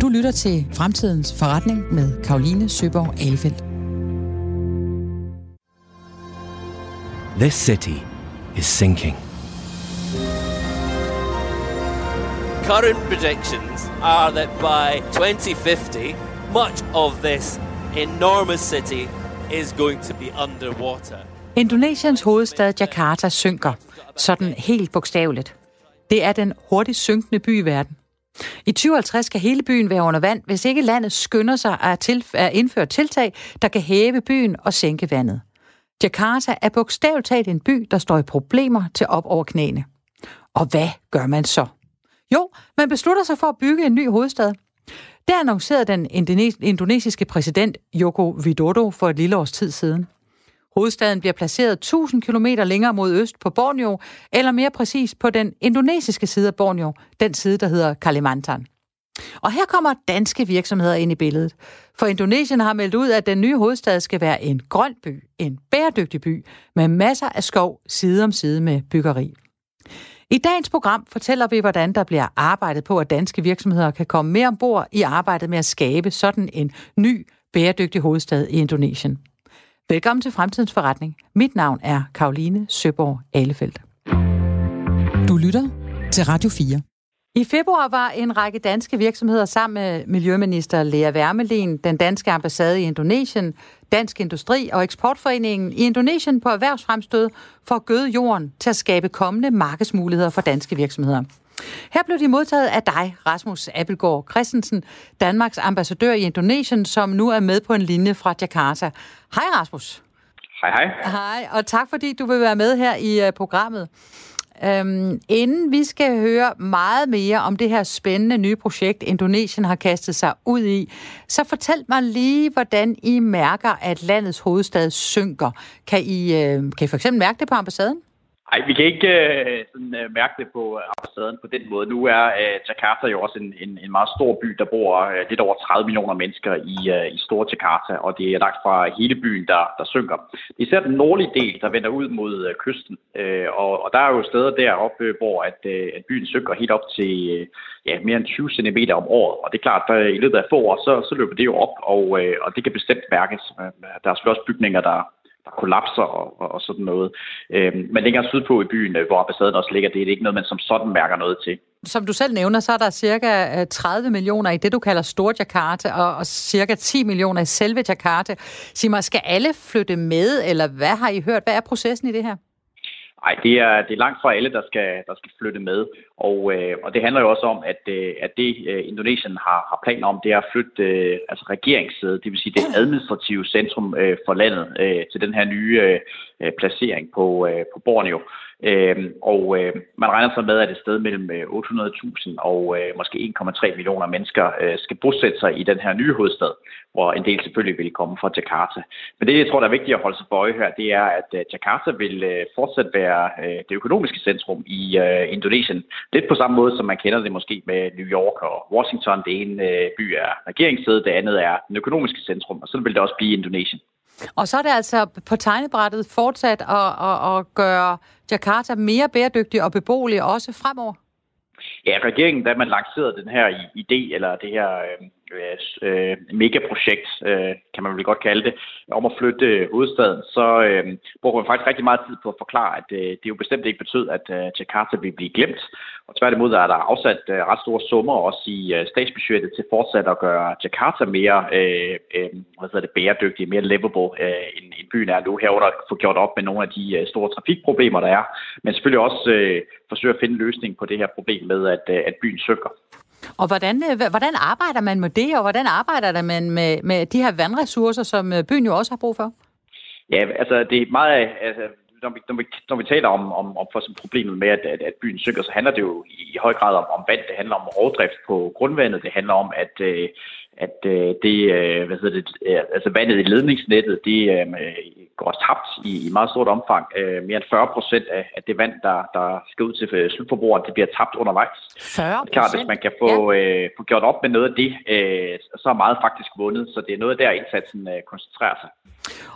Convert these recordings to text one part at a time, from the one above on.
Du lytter til Fremtidens Forretning med Karoline Søborg Alefeldt. This city is sinking. Current predictions are that by 2050, much of this enormous city is going to be underwater. Indonesiens hovedstad Jakarta synker, sådan helt bogstaveligt. Det er den hurtigt synkende by i verden. I 2050 skal hele byen være under vand, hvis ikke landet skynder sig at, til, at indføre tiltag, der kan hæve byen og sænke vandet. Jakarta er bogstaveligt talt en by, der står i problemer til op over knæene. Og hvad gør man så? Jo, man beslutter sig for at bygge en ny hovedstad. Det annoncerede den indonesiske præsident Joko Widodo for et lille års tid siden. Hovedstaden bliver placeret 1000 km længere mod øst på Borneo, eller mere præcis på den indonesiske side af Borneo, den side, der hedder Kalimantan. Og her kommer danske virksomheder ind i billedet. For Indonesien har meldt ud, at den nye hovedstad skal være en grøn by, en bæredygtig by, med masser af skov side om side med byggeri. I dagens program fortæller vi, hvordan der bliver arbejdet på, at danske virksomheder kan komme mere ombord i arbejdet med at skabe sådan en ny, bæredygtig hovedstad i Indonesien. Velkommen til Fremtidens Forretning. Mit navn er Karoline Søborg Alefeldt. Du lytter til Radio 4. I februar var en række danske virksomheder sammen med Miljøminister Lea Wermelin, den danske ambassade i Indonesien, Dansk Industri og Eksportforeningen i Indonesien på erhvervsfremstød for at gøde jorden til at skabe kommende markedsmuligheder for danske virksomheder. Her blev de modtaget af dig, Rasmus Appelgaard Christensen, Danmarks ambassadør i Indonesien, som nu er med på en linje fra Jakarta. Hej Rasmus. Hej hej. Hej, og tak fordi du vil være med her i uh, programmet. Øhm, inden vi skal høre meget mere om det her spændende nye projekt, Indonesien har kastet sig ud i, så fortæl mig lige, hvordan I mærker, at landets hovedstad synker. Kan I, øh, kan I for eksempel mærke det på ambassaden? Nej, vi kan ikke øh, sådan, øh, mærke det på øh, ambassaden på den måde. Nu er øh, Jakarta jo også en, en, en meget stor by, der bor øh, lidt over 30 millioner mennesker i, øh, i store Jakarta, og det er langt fra hele byen, der, der synker. Det er især den nordlige del, der vender ud mod øh, kysten, øh, og, og der er jo steder deroppe, øh, hvor at, øh, at byen synker helt op til øh, ja, mere end 20 cm om året, og det er klart, at i løbet af få år, så, så løber det jo op, og, øh, og det kan bestemt mærkes. Der er selvfølgelig også bygninger, der, der kollapser og, og, og sådan noget. Øhm, men længere sydpå i byen, øh, hvor ambassaden også ligger, det er ikke noget, man som sådan mærker noget til. Som du selv nævner, så er der cirka øh, 30 millioner i det, du kalder Stor Jakarta, og, og cirka 10 millioner i selve Jakarta. Sig mig, skal alle flytte med, eller hvad har I hørt? Hvad er processen i det her? Nej, det er, det er langt fra alle, der skal, der skal flytte med. Og, øh, og det handler jo også om, at, øh, at det øh, Indonesien har, har planer om, det er at flytte øh, altså regeringssædet, det vil sige det administrative centrum øh, for landet, øh, til den her nye øh, placering på, øh, på Borneo. Øh, og øh, man regner så med, at et sted mellem øh, 800.000 og øh, måske 1,3 millioner mennesker øh, skal bosætte sig i den her nye hovedstad, hvor en del selvfølgelig vil komme fra Jakarta. Men det, jeg tror, der er vigtigt at holde sig for øje her, det er, at øh, Jakarta vil øh, fortsat være øh, det økonomiske centrum i øh, Indonesien. Lidt på samme måde, som man kender det måske med New York og Washington. Det ene øh, by er regeringssædet, det andet er den økonomiske centrum, og så vil det også blive Indonesien. Og så er det altså på tegnebrættet fortsat at, at, at gøre Jakarta mere bæredygtig og beboelig også fremover? Ja, regeringen, da man lancerede den her idé, eller det her øh, øh, øh, megaprojekt, øh, kan man vel godt kalde det, om at flytte øh, hovedstaden, så øh, brugte man faktisk rigtig meget tid på at forklare, at øh, det jo bestemt ikke betød, at øh, Jakarta ville blive glemt. Og tværtimod er der afsat øh, ret store summer også i øh, statsbudgettet til fortsat at gøre Jakarta mere øh, øh, hvad hedder det, bæredygtig, mere livable, øh, end, end byen er nu. Herunder få gjort op med nogle af de øh, store trafikproblemer, der er. Men selvfølgelig også øh, forsøge at finde en løsning på det her problem med, at, øh, at byen synker. Og hvordan, øh, hvordan arbejder man med det, og hvordan arbejder man med, med de her vandressourcer, som øh, byen jo også har brug for? Ja, altså det er meget, altså, når vi, når vi, når vi taler om, om, om for problemet med, at, at, at byen synker, så handler det jo i høj grad om, om vand. Det handler om rovdrift på grundvandet. Det handler om, at, øh, at øh, det, øh, hvad hedder det, altså vandet i ledningsnettet, det går tabt i, i meget stort omfang. Øh, mere end 40 procent af, af det vand, der, der skal ud til øh, slutforbrugeren, det bliver tabt undervejs. 40 procent? Hvis man kan få, ja. øh, få gjort op med noget af det, øh, så er meget faktisk vundet. Så det er noget der, indsatsen øh, koncentrerer sig.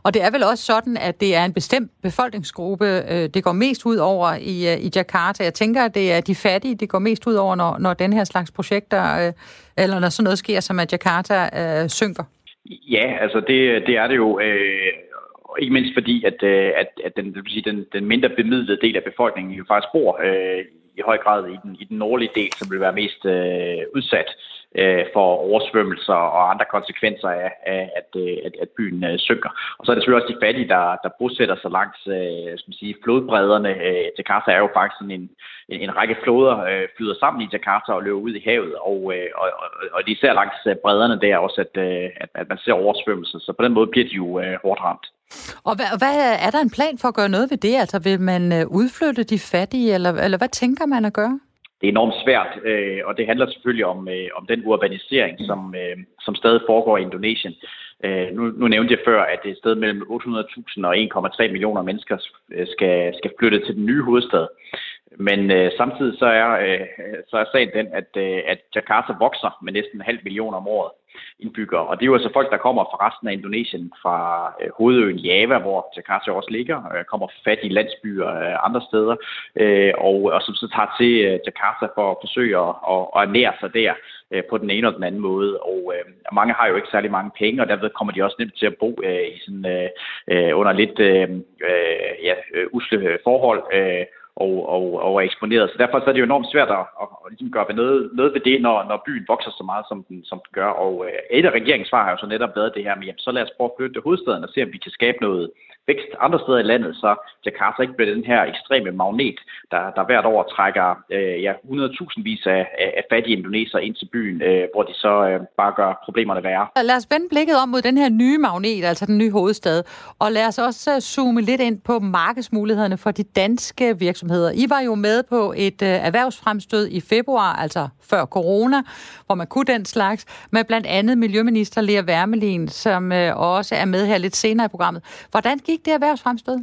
Og det er vel også sådan, at det er en bestemt befolkningsgruppe, øh, det går mest ud over i, øh, i Jakarta. Jeg tænker, at det er de fattige, det går mest ud over, når, når den her slags projekter, øh, eller når sådan noget sker, som at Jakarta øh, synker. Ja, altså det, det er det jo. Øh, ikke mindst fordi, at, øh, at, at den, det vil sige, den, den mindre bemidlede del af befolkningen jo faktisk bor øh, i høj grad i den, i den nordlige del, som vil være mest øh, udsat øh, for oversvømmelser og andre konsekvenser af, af at, øh, at, at byen øh, synker. Og så er det selvfølgelig også de fattige, der, der bosætter sig langs øh, skal man sige, flodbredderne. Øh, Jakarta er jo faktisk sådan en, en, en række floder øh, flyder sammen i Jakarta og løber ud i havet, og, øh, og, og, og de især langs øh, bredderne der også, at, øh, at, at man ser oversvømmelser. Så på den måde bliver de jo øh, hårdt ramt. Og hvad, hvad, er der en plan for at gøre noget ved det? Altså vil man øh, udflytte de fattige, eller, eller hvad tænker man at gøre? det er enormt svært, øh, og det handler selvfølgelig om, øh, om den urbanisering, som, øh, som stadig foregår i Indonesien. Øh, nu, nu nævnte jeg før, at det er et sted mellem 800.000 og 1,3 millioner mennesker øh, skal, skal flytte til den nye hovedstad. Men øh, samtidig så er, øh, så er sagen den, at, øh, at Jakarta vokser med næsten en halv million om året indbyggere. Og det er jo altså folk, der kommer fra resten af Indonesien, fra øh, hovedøen Java, hvor Jakarta også ligger, øh, kommer fra fattige landsbyer øh, andre steder, øh, og, og som så tager til øh, Jakarta for at forsøge at, at, at ernære sig der øh, på den ene og den anden måde. Og øh, mange har jo ikke særlig mange penge, og derved kommer de også nemt til at bo øh, i sådan, øh, øh under lidt øh, øh, ja, øh, usle forhold. Øh, og, og, og er eksponeret. Så derfor så er det jo enormt svært at, at, at ligesom gøre noget, noget ved det, når, når byen vokser så meget, som den, som den gør. Og øh, et af regeringsvar har jo så netop været det her med, jamen, så lad os prøve at flytte hovedstaden og se, om vi kan skabe noget vækst andre steder i landet, så Jakarta ikke bliver den her ekstreme magnet, der, der hvert år trækker øh, ja, 100.000 vis af, af fattige indoneser ind til byen, øh, hvor de så øh, bare gør problemerne værre. Lad os vende blikket om mod den her nye magnet, altså den nye hovedstad, og lad os også øh, zoome lidt ind på markedsmulighederne for de danske virksomheder. I var jo med på et øh, erhvervsfremstød i februar, altså før corona, hvor man kunne den slags, med blandt andet Miljøminister Lea Wermelin, som øh, også er med her lidt senere i programmet. Hvordan gik det erhvervsfremstød?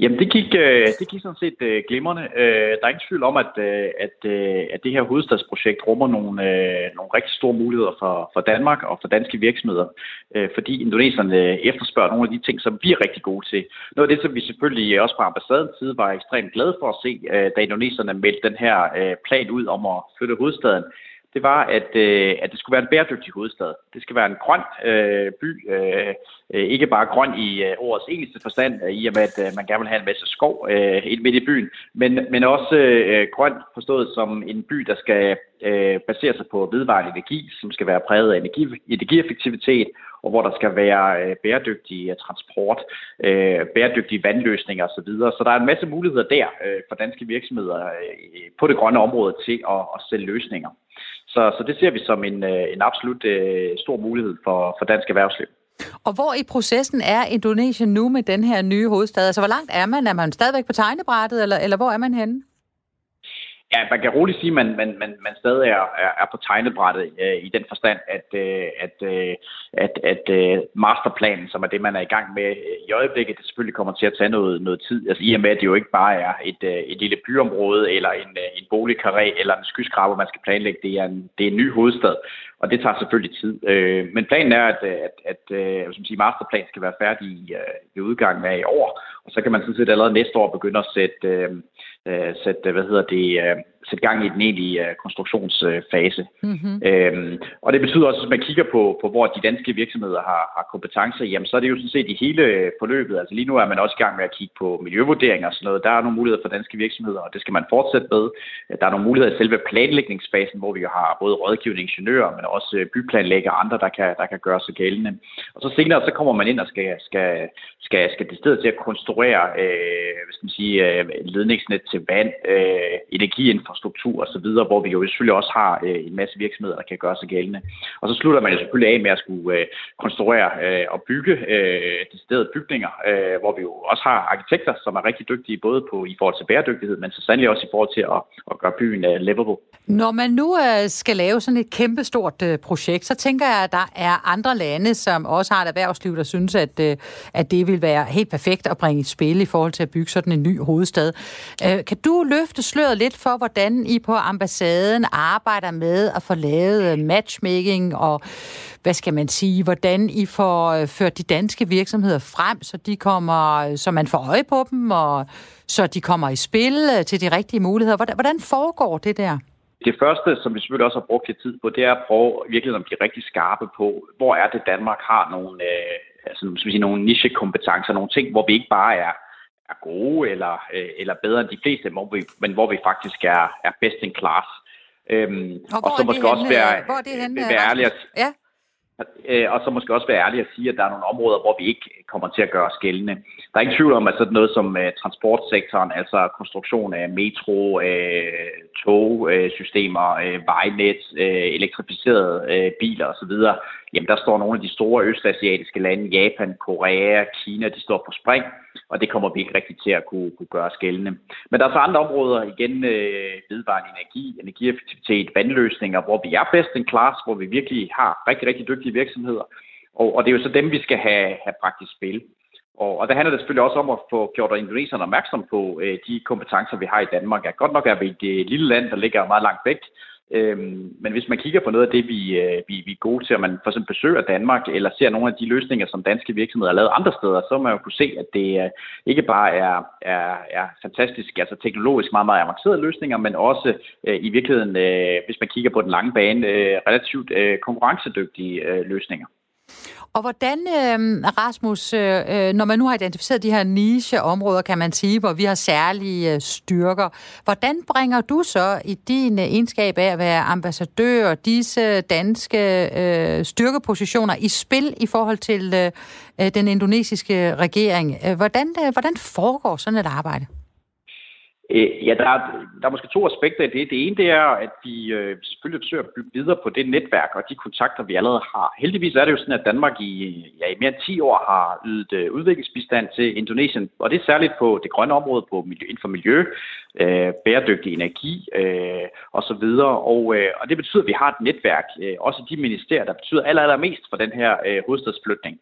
Jamen, det gik, øh, det gik sådan set øh, glimrende. Øh, der er ingen tvivl om, at, øh, at, øh, at det her hovedstadsprojekt rummer nogle, nogle rigtig store muligheder for, for Danmark og for danske virksomheder, fordi indoneserne efterspørger nogle af de ting, som vi er rigtig gode til. Noget af det, som vi selvfølgelig også fra ambassadens side var ekstremt glade for at se, da indoneserne meldte den her plan ud om at flytte hovedstaden, det var, at, øh, at det skulle være en bæredygtig hovedstad. Det skal være en grøn øh, by, øh, øh, ikke bare grøn i øh, ordets eneste forstand, øh, i og med, at øh, man gerne vil have en masse skov øh, ind midt i byen, men, men også øh, grøn forstået som en by, der skal øh, baserer sig på vedvarende energi, som skal være præget af energi, energieffektivitet, og hvor der skal være øh, bæredygtig øh, transport, øh, bæredygtige vandløsninger osv. Så, så der er en masse muligheder der øh, for danske virksomheder øh, på det grønne område til at, at sælge løsninger. Så, så det ser vi som en, øh, en absolut øh, stor mulighed for, for dansk erhvervsliv. Og hvor i processen er Indonesien nu med den her nye hovedstad? Altså, hvor langt er man? Er man stadigvæk på tegnebrættet, eller, eller hvor er man henne? Ja, man kan roligt sige, at man, man, man, man stadig er, er, er på tegnebrættet øh, i den forstand, at, øh, at, øh, at, at øh, masterplanen, som er det, man er i gang med øh, i øjeblikket, det selvfølgelig kommer til at tage noget, noget tid. Altså i og med, at det jo ikke bare er et, øh, et lille byområde, eller en, øh, en boligkarré, eller en skyskraber, man skal planlægge. Det er en, det er en ny hovedstad, og det tager selvfølgelig tid. Øh, men planen er, at, at, at, øh, at som siger, masterplanen skal være færdig i, ved udgangen af i år, og så kan man sådan set allerede næste år begynde at sætte... Øh, øh sætte, hvad hedder det, øh, sætte gang i den egentlige øh, konstruktionsfase. Mm-hmm. Øhm, og det betyder også, at hvis man kigger på, på hvor de danske virksomheder har, har kompetencer, jamen så er det jo sådan set i hele forløbet. Altså lige nu er man også i gang med at kigge på miljøvurderinger og sådan noget. Der er nogle muligheder for danske virksomheder, og det skal man fortsætte med. Der er nogle muligheder i selve planlægningsfasen, hvor vi jo har både rådgivende ingeniører, men også byplanlægger og andre, der kan, der kan gøre sig gældende. Og så senere, så kommer man ind og skal, skal, skal, skal det stedet til at konstruere øh, hvad skal man sige, øh, ledningsnet til vand, øh, energiinfrastruktur, infrastruktur osv., hvor vi jo selvfølgelig også har øh, en masse virksomheder, der kan gøre sig gældende. Og så slutter man jo selvfølgelig af med at skulle øh, konstruere øh, og bygge øh, de steder bygninger, øh, hvor vi jo også har arkitekter, som er rigtig dygtige både på i forhold til bæredygtighed, men så sandelig også i forhold til at, at gøre byen øh, livable. Når man nu øh, skal lave sådan et kæmpestort øh, projekt, så tænker jeg, at der er andre lande, som også har et erhvervsliv, der synes, at, øh, at det vil være helt perfekt at bringe i spil i forhold til at bygge sådan en ny hovedstad. Øh, kan du løfte sløret lidt for, hvordan i på ambassaden arbejder med at få lavet matchmaking og, hvad skal man sige, hvordan I får øh, ført de danske virksomheder frem, så de kommer, øh, så man får øje på dem, og så de kommer i spil øh, til de rigtige muligheder. Hvordan, hvordan foregår det der? Det første, som vi selvfølgelig også har brugt lidt tid på, det er at prøve virkelig at blive rigtig skarpe på, hvor er det Danmark har nogle, øh, altså, skal vi sige, nogle nichekompetencer, nogle ting, hvor vi ikke bare er er gode eller, øh, eller bedre end de fleste, hvor vi, men hvor vi faktisk er, er best in class. Øhm, og, og så måske henne, også være, hvor er det henne, være ærlig at, ja. Øh, og så måske også være ærlig at sige, at der er nogle områder, hvor vi ikke kommer til at gøre os gældende. Der er ingen tvivl om, at sådan noget som uh, transportsektoren, altså konstruktion af metro, uh, togsystemer, uh, vejnet, uh, elektrificerede uh, biler osv., jamen der står nogle af de store østasiatiske lande, Japan, Korea, Kina, de står på spring, og det kommer vi ikke rigtig til at kunne, kunne gøre skældende. Men der er så andre områder, igen øh, vedvarende energi, energieffektivitet, vandløsninger, hvor vi er best in class, hvor vi virkelig har rigtig, rigtig dygtige virksomheder, og, og det er jo så dem, vi skal have, have praktisk spil. Og, og der handler det selvfølgelig også om at få gjort indoneserne opmærksom på øh, de kompetencer, vi har i Danmark. Ja, godt nok er vi et øh, lille land, der ligger meget langt væk, Øhm, men hvis man kigger på noget af det, vi, øh, vi, vi er gode til, at man for eksempel besøger Danmark, eller ser nogle af de løsninger, som danske virksomheder har lavet andre steder, så må man jo kunne se, at det øh, ikke bare er, er, er fantastisk, altså teknologisk meget, meget avancerede løsninger, men også øh, i virkeligheden, øh, hvis man kigger på den lange bane, øh, relativt øh, konkurrencedygtige øh, løsninger. Og hvordan, øhm, øh, Rasmus, øh, når man nu har identificeret de her nicheområder, kan man sige, hvor vi har særlige øh, styrker, hvordan bringer du så i din øh, egenskab af at være ambassadør disse danske øh, styrkepositioner i spil i forhold til øh, øh den indonesiske regering? Øh, hvordan, øh, hvordan foregår sådan et arbejde? Øh, ja, der er, der er måske to aspekter i det. Det ene det er, at vi øh, selvfølgelig forsøger at bygge videre på det netværk og de kontakter, vi allerede har. Heldigvis er det jo sådan, at Danmark i, ja, i mere end 10 år har ydet øh, udviklingsbistand til Indonesien, og det er særligt på det grønne område, på miljø, inden for miljø, øh, bæredygtig energi øh, osv. Og, øh, og det betyder, at vi har et netværk, øh, også de ministerier, der betyder aller, allermest for den her øh, hovedstadsflytning.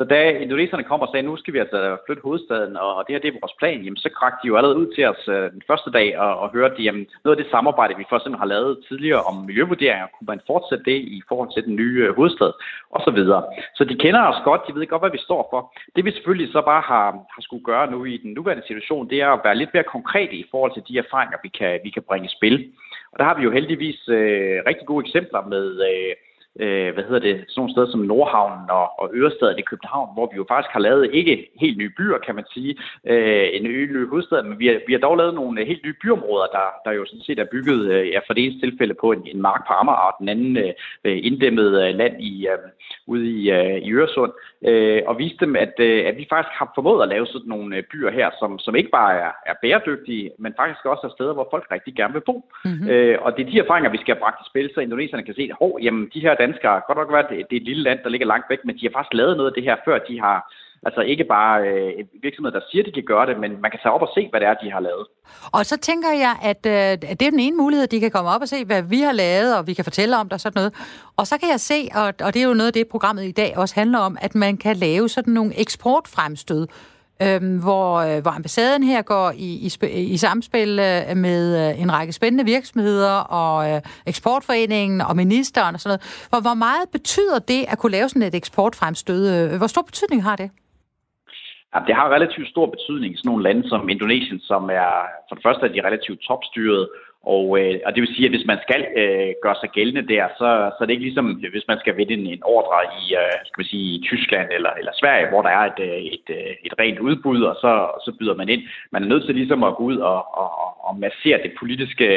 Så da indoneserne kom og sagde, nu skal vi altså flytte hovedstaden, og det her det er vores plan, jamen, så krakte de jo allerede ud til os øh, den første dag og, og hørte, jamen, noget af det samarbejde, vi for eksempel har lavet tidligere om miljøvurderinger, kunne man fortsætte det i forhold til den nye øh, hovedstad osv. Så, så de kender os godt, de ved godt, hvad vi står for. Det vi selvfølgelig så bare har, har skulle gøre nu i den nuværende situation, det er at være lidt mere konkrete i forhold til de erfaringer, vi kan, vi kan bringe i spil. Og der har vi jo heldigvis øh, rigtig gode eksempler med... Øh, øh, hvad hedder det, sådan nogle steder som Nordhavnen og, og Ørestaden i København, hvor vi jo faktisk har lavet ikke helt nye byer, kan man sige, øh, en ny, hovedstad, men vi har, vi har dog lavet nogle helt nye byområder, der, der jo sådan set er bygget øh, ja, for det ene tilfælde på en, en mark på Amager, og den anden øh, inddæmmet øh, land i, øh, ude i, øh, i Øresund, øh, og viste dem, at, øh, at vi faktisk har formået at lave sådan nogle øh, byer her, som, som ikke bare er, er bæredygtige, men faktisk også er steder, hvor folk rigtig gerne vil bo. Mm-hmm. Øh, og det er de erfaringer, vi skal have bragt i spil, så indoneserne kan se, at jamen, de her danskere, godt nok være, at det er et lille land, der ligger langt væk, men de har faktisk lavet noget af det her, før de har Altså ikke bare øh, virksomheder, der siger, at de kan gøre det, men man kan tage op og se, hvad det er, de har lavet. Og så tænker jeg, at øh, det er den ene mulighed, de kan komme op og se, hvad vi har lavet, og vi kan fortælle om det og sådan noget. Og så kan jeg se, og, og det er jo noget af det, programmet i dag også handler om, at man kan lave sådan nogle eksportfremstød, øhm, hvor, øh, hvor ambassaden her går i, i, i samspil øh, med øh, en række spændende virksomheder og øh, eksportforeningen og ministeren og sådan noget. Hvor, hvor meget betyder det at kunne lave sådan et eksportfremstød? Øh, hvor stor betydning har det? Jamen, det har relativt stor betydning i sådan nogle lande som Indonesien, som er for det første er de relativt topstyret, og, øh, og det vil sige, at hvis man skal øh, gøre sig gældende der, så, så er det ikke ligesom, hvis man skal vinde en, en ordre i, øh, skal man sige, i Tyskland eller, eller Sverige, hvor der er et, øh, et, øh, et rent udbud, og så, og så byder man ind. Man er nødt til ligesom at gå ud og, og, og massere det politiske,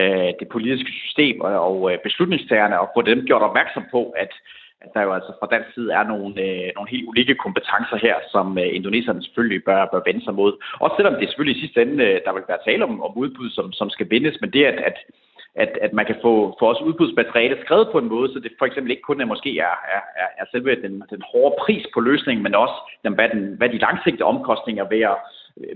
øh, det politiske system og, og øh, beslutningstagerne og få dem gjort opmærksom på, at at der jo altså fra dansk side er nogle, øh, nogle helt unikke kompetencer her, som øh, indoneserne selvfølgelig bør, bør vende sig mod. Også selvom det selvfølgelig i sidste ende, øh, der vil være tale om, om udbud, som, som skal vindes, men det at, at at, at man kan få, få også udbudsmateriale skrevet på en måde, så det for eksempel ikke kun er måske er, er, er, er selve den, den hårde pris på løsningen, men også den, hvad, den, hvad de langsigtede omkostninger ved at,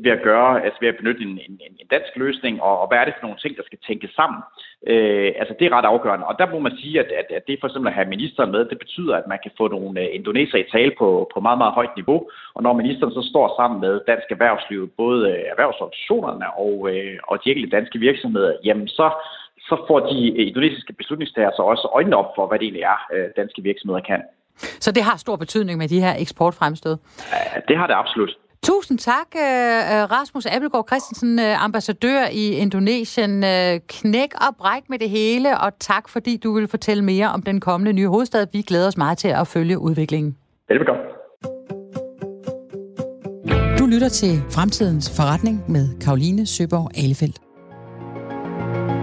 ved at gøre, altså ved at benytte en, en, en dansk løsning, og, og hvad er det for nogle ting, der skal tænkes sammen. Øh, altså det er ret afgørende, og der må man sige, at, at, at det for eksempel at have ministeren med, det betyder, at man kan få nogle uh, indoneser i tale på, på meget, meget højt niveau, og når ministeren så står sammen med dansk erhvervsliv, både uh, erhvervsorganisationerne og, uh, og de enkelte danske virksomheder, jamen så så får de indonesiske beslutningstager så også øjnene op for, hvad det egentlig er, øh, danske virksomheder kan. Så det har stor betydning med de her eksportfremstød? Det har det absolut. Tusind tak, øh, øh, Rasmus Abelgaard Christensen, ambassadør i Indonesien. Knæk og bræk med det hele, og tak fordi du vil fortælle mere om den kommende nye hovedstad. Vi glæder os meget til at følge udviklingen. Velbekomme. Du lytter til Fremtidens Forretning med Karoline Søborg Alefeldt.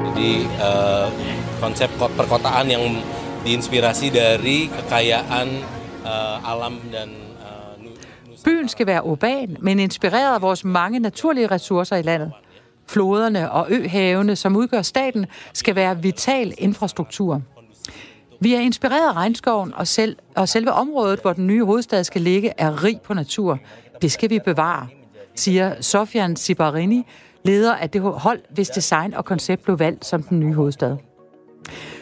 Jadi uh, konsep perkotaan yang diinspirasi dari kekayaan uh, alam dan Byen skal være urban, men inspireret af vores mange naturlige ressourcer i landet. Floderne og øhavene, som udgør staten, skal være vital infrastruktur. Vi er inspireret af regnskoven, og, selv, og selve området, hvor den nye hovedstad skal ligge, er rig på natur. Det skal vi bevare, siger Sofian Sibarini, leder af det hold, hvis design og koncept blev valgt som den nye hovedstad.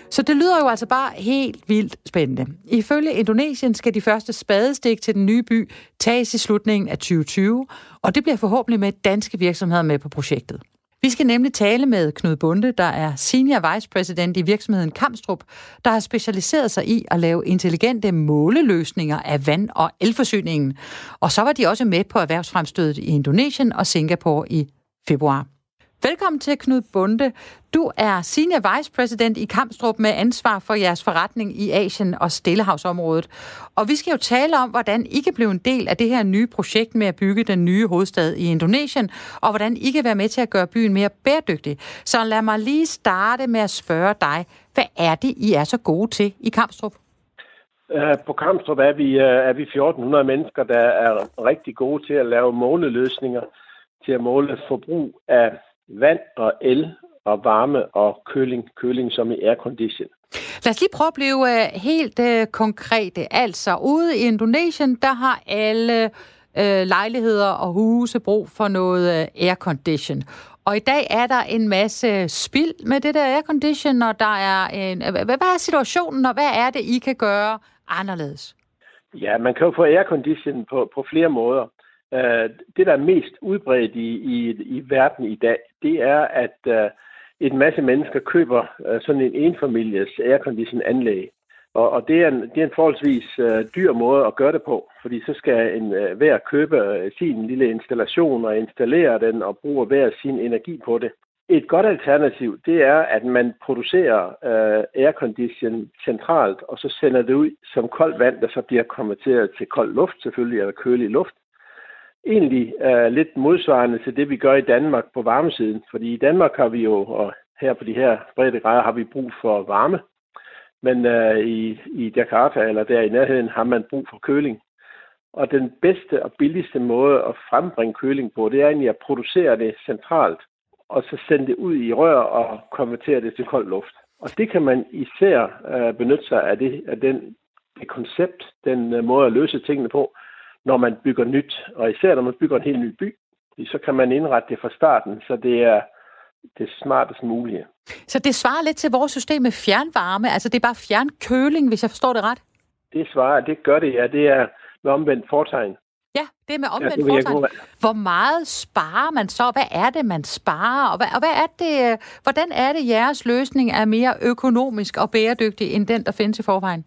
Så det lyder jo altså bare helt vildt spændende. Ifølge Indonesien skal de første spadestik til den nye by tages i slutningen af 2020, og det bliver forhåbentlig med danske virksomheder med på projektet. Vi skal nemlig tale med Knud Bunde, der er Senior Vice President i virksomheden Kamstrup, der har specialiseret sig i at lave intelligente måleløsninger af vand- og elforsyningen. Og så var de også med på erhvervsfremstødet i Indonesien og Singapore i februar. Velkommen til Knud Bunde. Du er Senior Vice President i Kampstrup med ansvar for jeres forretning i Asien og Stillehavsområdet. Og vi skal jo tale om, hvordan I kan blive en del af det her nye projekt med at bygge den nye hovedstad i Indonesien, og hvordan I kan være med til at gøre byen mere bæredygtig. Så lad mig lige starte med at spørge dig, hvad er det, I er så gode til i Kampstrup? Øh, på Kampstrup er vi, øh, er vi 1400 mennesker, der er rigtig gode til at lave måneløsninger, til at måle forbrug af vand og el og varme og køling, køling som i aircondition. Lad os lige prøve at blive uh, helt uh, konkrete. Altså, ude i Indonesien, der har alle uh, lejligheder og huse brug for noget uh, aircondition. Og i dag er der en masse spild med det der aircondition, og der er en... Hvad er situationen, og hvad er det, I kan gøre anderledes? Ja, man kan jo få aircondition på, på flere måder. Øh, det, der er mest udbredt i, i, i verden i dag, det er, at uh, en masse mennesker køber uh, sådan en enfamilies aircondition-anlæg. Og, og det, er en, det er en forholdsvis uh, dyr måde at gøre det på, fordi så skal en uh, hver købe sin lille installation og installere den og bruge hver sin energi på det. Et godt alternativ, det er, at man producerer uh, aircondition centralt, og så sender det ud som koldt vand, der så bliver konverteret til kold luft selvfølgelig, eller kølig luft egentlig uh, lidt modsvarende til det, vi gør i Danmark på varmesiden. Fordi i Danmark har vi jo, og her på de her brede grader, har vi brug for varme. Men øh, i, i Jakarta eller der i nærheden har man brug for køling. Og den bedste og billigste måde at frembringe køling på, det er egentlig at producere det centralt, og så sende det ud i rør og konvertere det til kold luft. Og det kan man især øh, benytte sig af, det, af den, det koncept, den øh, måde at løse tingene på, når man bygger nyt, og især når man bygger en helt ny by, så kan man indrette det fra starten, så det er det smartest mulige. Så det svarer lidt til vores system med fjernvarme, altså det er bare fjernkøling, hvis jeg forstår det ret? Det svarer, det gør det, ja. Det er med omvendt fortegn. Ja, det er med omvendt ja, fortegn. Hvor meget sparer man så? Hvad er det, man sparer? Og hvad, og hvad er det, hvordan er det, jeres løsning er mere økonomisk og bæredygtig end den, der findes i forvejen?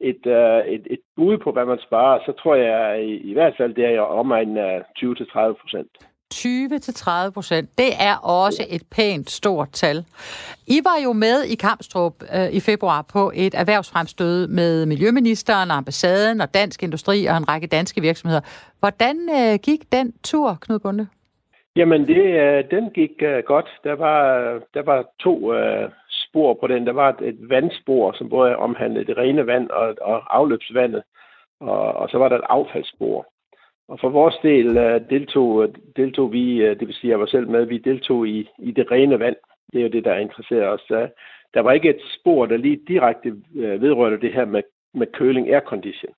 Et, uh, et, et bud på, hvad man sparer, så tror jeg i, i hvert fald, det er om en uh, 20-30 procent. 20-30 procent. Det er også et pænt stort tal. I var jo med i Kampstrup øh, i februar på et erhvervsfremstød med Miljøministeren, ambassaden og Dansk Industri og en række danske virksomheder. Hvordan øh, gik den tur, Knud Bunde? Jamen, det, øh, den gik øh, godt. Der var, der var to øh, spor på den. Der var et, et vandspor, som både omhandlede det rene vand og, og afløbsvandet, og, og så var der et affaldsspor. Og for vores del uh, deltog, deltog vi, uh, det vil sige, jeg var selv med, vi deltog i, i det rene vand. Det er jo det, der interesserer os. Uh, der var ikke et spor, der lige direkte uh, vedrørte det her med, med køling aircondition.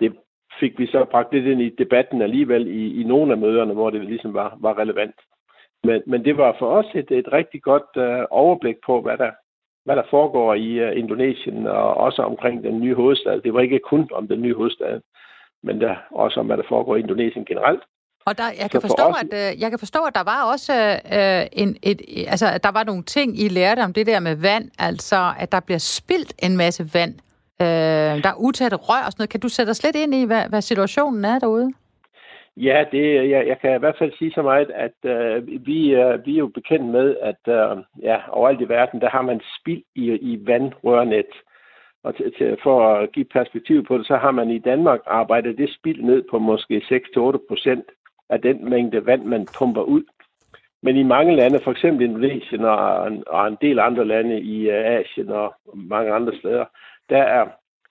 Det fik vi så bragt lidt ind i debatten alligevel i, i nogle af møderne, hvor det ligesom var, var relevant. Men, men det var for os et, et rigtig godt uh, overblik på, hvad der, hvad der foregår i uh, Indonesien, og også omkring den nye hovedstad. Det var ikke kun om den nye hovedstad, men der, også om, hvad der foregår i Indonesien generelt. Og der, jeg, kan forstå, os... at, uh, jeg kan forstå, at der var også uh, en, et, altså, der var nogle ting, I lærte om det der med vand, altså at der bliver spildt en masse vand. Uh, der er utætte rør og sådan noget. Kan du sætte os lidt ind i, hvad, hvad situationen er derude? Ja, det, jeg, jeg kan i hvert fald sige så meget, at øh, vi, øh, vi er jo bekendt med, at øh, ja, overalt i verden, der har man spild i, i vandrørnet. Og til, til, for at give perspektiv på det, så har man i Danmark arbejdet det spild ned på måske 6-8 procent af den mængde vand, man pumper ud. Men i mange lande, for eksempel Indonesien og en, og en del andre lande i øh, Asien og mange andre steder, der er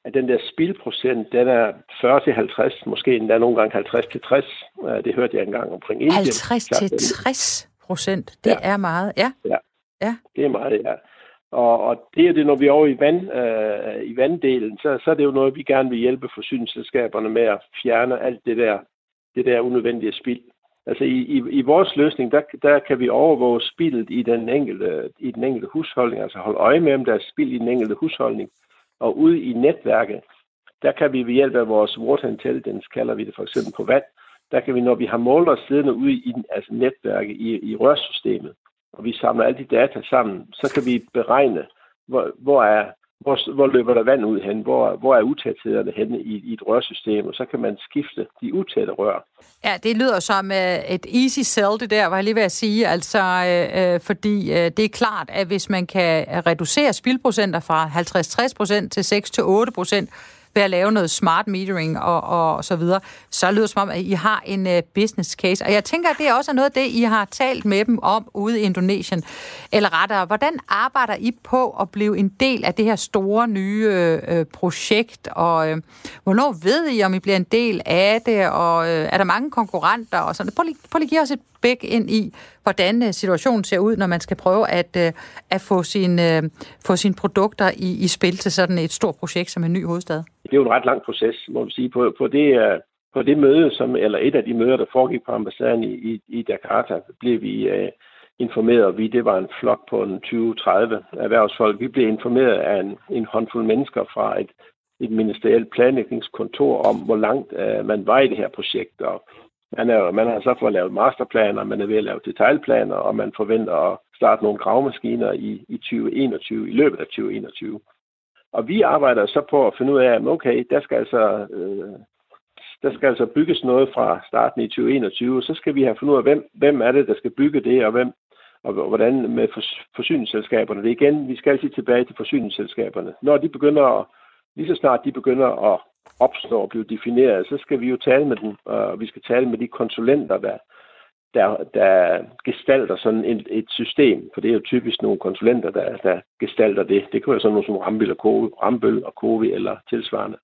at den der spildprocent, den er 40-50, måske endda nogle gange 50-60. Det hørte jeg engang omkring Indien. 50-60 procent, det ja. er meget, ja. ja. Ja, det er meget, ja. Og, og det er det, når vi er over i, vand, øh, i vanddelen, så, så er det jo noget, vi gerne vil hjælpe forsyningsselskaberne med at fjerne alt det der, det der unødvendige spild. Altså i, i, i vores løsning, der, der kan vi overvåge spildet i den, enkelte, i den enkelte husholdning, altså holde øje med, om der er spild i den enkelte husholdning, og ude i netværket, der kan vi ved hjælp af vores water intelligence, kalder vi det for eksempel på vand, der kan vi, når vi har målere siddende ude i altså netværket, i, i rørsystemet, og vi samler alle de data sammen, så kan vi beregne, hvor, hvor, er, hvor, hvor løber der vand ud hen, hvor, hvor er utæthederne henne i, i et rørsystem, og så kan man skifte de utætte rør. Ja, det lyder som uh, et easy sell, det der, var jeg lige ved at sige, altså, uh, fordi uh, det er klart, at hvis man kan reducere spildprocenter fra 50-60% til 6-8%, ved at lave noget smart metering og, og så videre, så lyder det som om, at I har en uh, business case. Og jeg tænker, at det også er noget af det, I har talt med dem om ude i Indonesien. Eller rettere, hvordan arbejder I på at blive en del af det her store nye uh, projekt? Og uh, hvornår ved I, om I bliver en del af det? Og uh, er der mange konkurrenter? Og sådan? Prøv lige, prøv lige at give os et bæk ind i, hvordan øh, situationen ser ud, når man skal prøve at, øh, at få, sin, øh, få sine produkter i, i spil til sådan et stort projekt som en ny hovedstad? Det er jo en ret lang proces, må man sige. På, på, det, på det møde, som, eller et af de møder, der foregik på ambassaden i, i, i Jakarta, blev vi uh, informeret, vi, det var en flok på en 20-30 erhvervsfolk. Vi blev informeret af en, en håndfuld mennesker fra et, et ministerielt planlægningskontor om, hvor langt uh, man var i det her projekt, og man, er, man har så fået lavet masterplaner, man er ved at lave detaljplaner, og man forventer at starte nogle gravemaskiner i, i 2021, i løbet af 2021. Og vi arbejder så på at finde ud af, at okay, der skal altså, øh, der skal altså bygges noget fra starten i 2021, så skal vi have fundet ud af, hvem, hvem er det, der skal bygge det, og hvem, og hvordan med forsyningsselskaberne. Det er igen, vi skal altid tilbage til forsyningsselskaberne. Når de begynder at, lige så snart de begynder at opstår og bliver defineret, så skal vi jo tale med den, og øh, vi skal tale med de konsulenter, der, der, der gestalter sådan et, et system, for det er jo typisk nogle konsulenter, der, der gestalter det. Det kan være sådan nogle som Rambøl og Kovi, Rambøl og Kovi eller tilsvarende.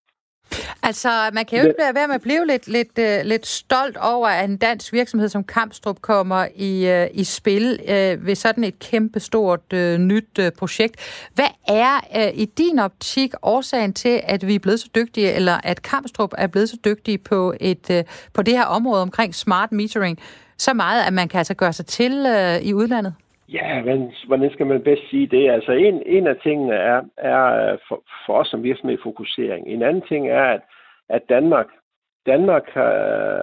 Altså, man kan jo ikke være med at blive lidt, lidt, uh, lidt stolt over, at en dansk virksomhed som Kampstrup kommer i, uh, i spil uh, ved sådan et kæmpestort uh, nyt uh, projekt. Hvad er uh, i din optik årsagen til, at vi er blevet så dygtige, eller at Kampstrup er blevet så dygtige på, et, uh, på det her område omkring smart metering, så meget, at man kan altså gøre sig til uh, i udlandet? Ja, men hvordan skal man bedst sige det? Altså en, en af tingene er, er øh, for, for os som virksomhed fokusering. En anden ting er, at, at Danmark, Danmark har,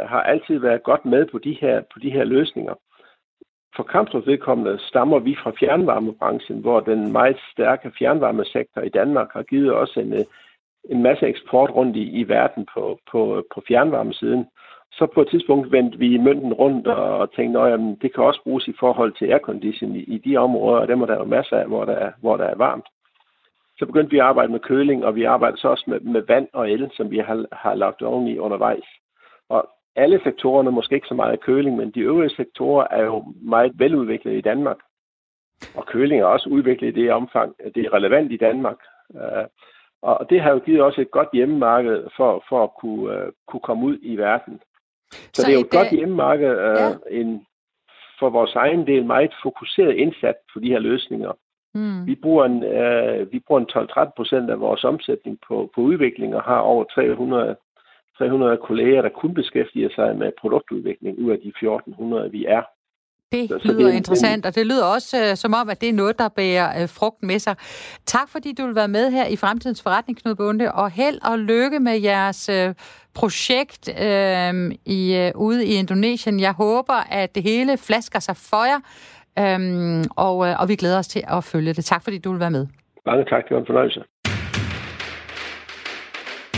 har altid været godt med på de her, på de her løsninger. For Kampstrup vedkommende stammer vi fra fjernvarmebranchen, hvor den meget stærke fjernvarmesektor i Danmark har givet os en, øh, en masse eksport rundt i, i verden på, på, på fjernvarmesiden. Så på et tidspunkt vendte vi mønten rundt og tænkte, at det kan også bruges i forhold til aircondition i, i de områder, og dem er der jo masser af, hvor der, er, hvor der er varmt. Så begyndte vi at arbejde med køling, og vi arbejder så også med, med vand og el, som vi har, har lagt oveni undervejs. Og alle sektorerne, måske ikke så meget køling, men de øvrige sektorer er jo meget veludviklet i Danmark. og køling er også udviklet i det omfang, at det er relevant i Danmark. Øh, og det har jo givet os et godt hjemmemarked for, for at kunne, øh, kunne komme ud i verden. Så, så det er jo et, godt hjemmemarked, uh, ja. en, for vores egen del meget fokuseret indsats for de her løsninger. Mm. Vi bruger en, uh, vi bruger en 12-13 procent af vores omsætning på, på udvikling og har over 300, 300 kolleger, der kun beskæftiger sig med produktudvikling ud af de 1400, vi er. Det så, lyder det, interessant, og det lyder også uh, som om, at det er noget, der bærer uh, frugt med sig. Tak fordi du vil være med her i Fremtidens Forretning, Knud Bunde, og held og lykke med jeres uh, projekt uh, i, uh, ude i Indonesien. Jeg håber, at det hele flasker sig for jer, um, og, uh, og vi glæder os til at følge det. Tak fordi du vil være med. Mange tak, det var en fornøjelse.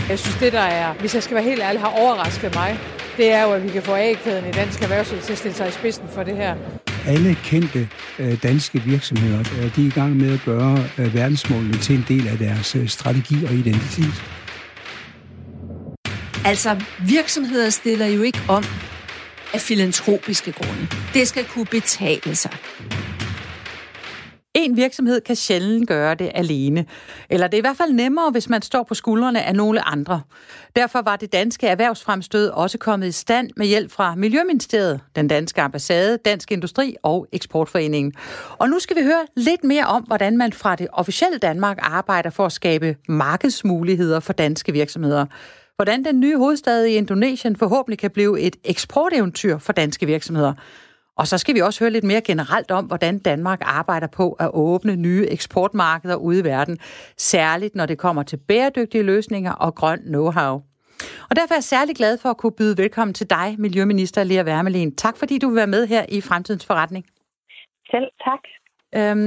Jeg synes, det der er, hvis jeg skal være helt ærlig, har overrasket mig, det er jo, at vi kan få A-kæden i dansk erhvervsliv til at stille sig i spidsen for det her. Alle kendte øh, danske virksomheder, øh, de er i gang med at gøre øh, verdensmålene til en del af deres øh, strategi og identitet. Altså, virksomheder stiller jo ikke om af filantropiske grunde. Det skal kunne betale sig. En virksomhed kan sjældent gøre det alene. Eller det er i hvert fald nemmere, hvis man står på skuldrene af nogle andre. Derfor var det danske erhvervsfremstød også kommet i stand med hjælp fra Miljøministeriet, den danske ambassade, Dansk Industri og Eksportforeningen. Og nu skal vi høre lidt mere om, hvordan man fra det officielle Danmark arbejder for at skabe markedsmuligheder for danske virksomheder. Hvordan den nye hovedstad i Indonesien forhåbentlig kan blive et eksporteventyr for danske virksomheder. Og så skal vi også høre lidt mere generelt om, hvordan Danmark arbejder på at åbne nye eksportmarkeder ude i verden, særligt når det kommer til bæredygtige løsninger og grøn know-how. Og derfor er jeg særlig glad for at kunne byde velkommen til dig, Miljøminister Lea Wermelin. Tak fordi du vil være med her i Fremtidens Forretning. Selv tak. Øhm,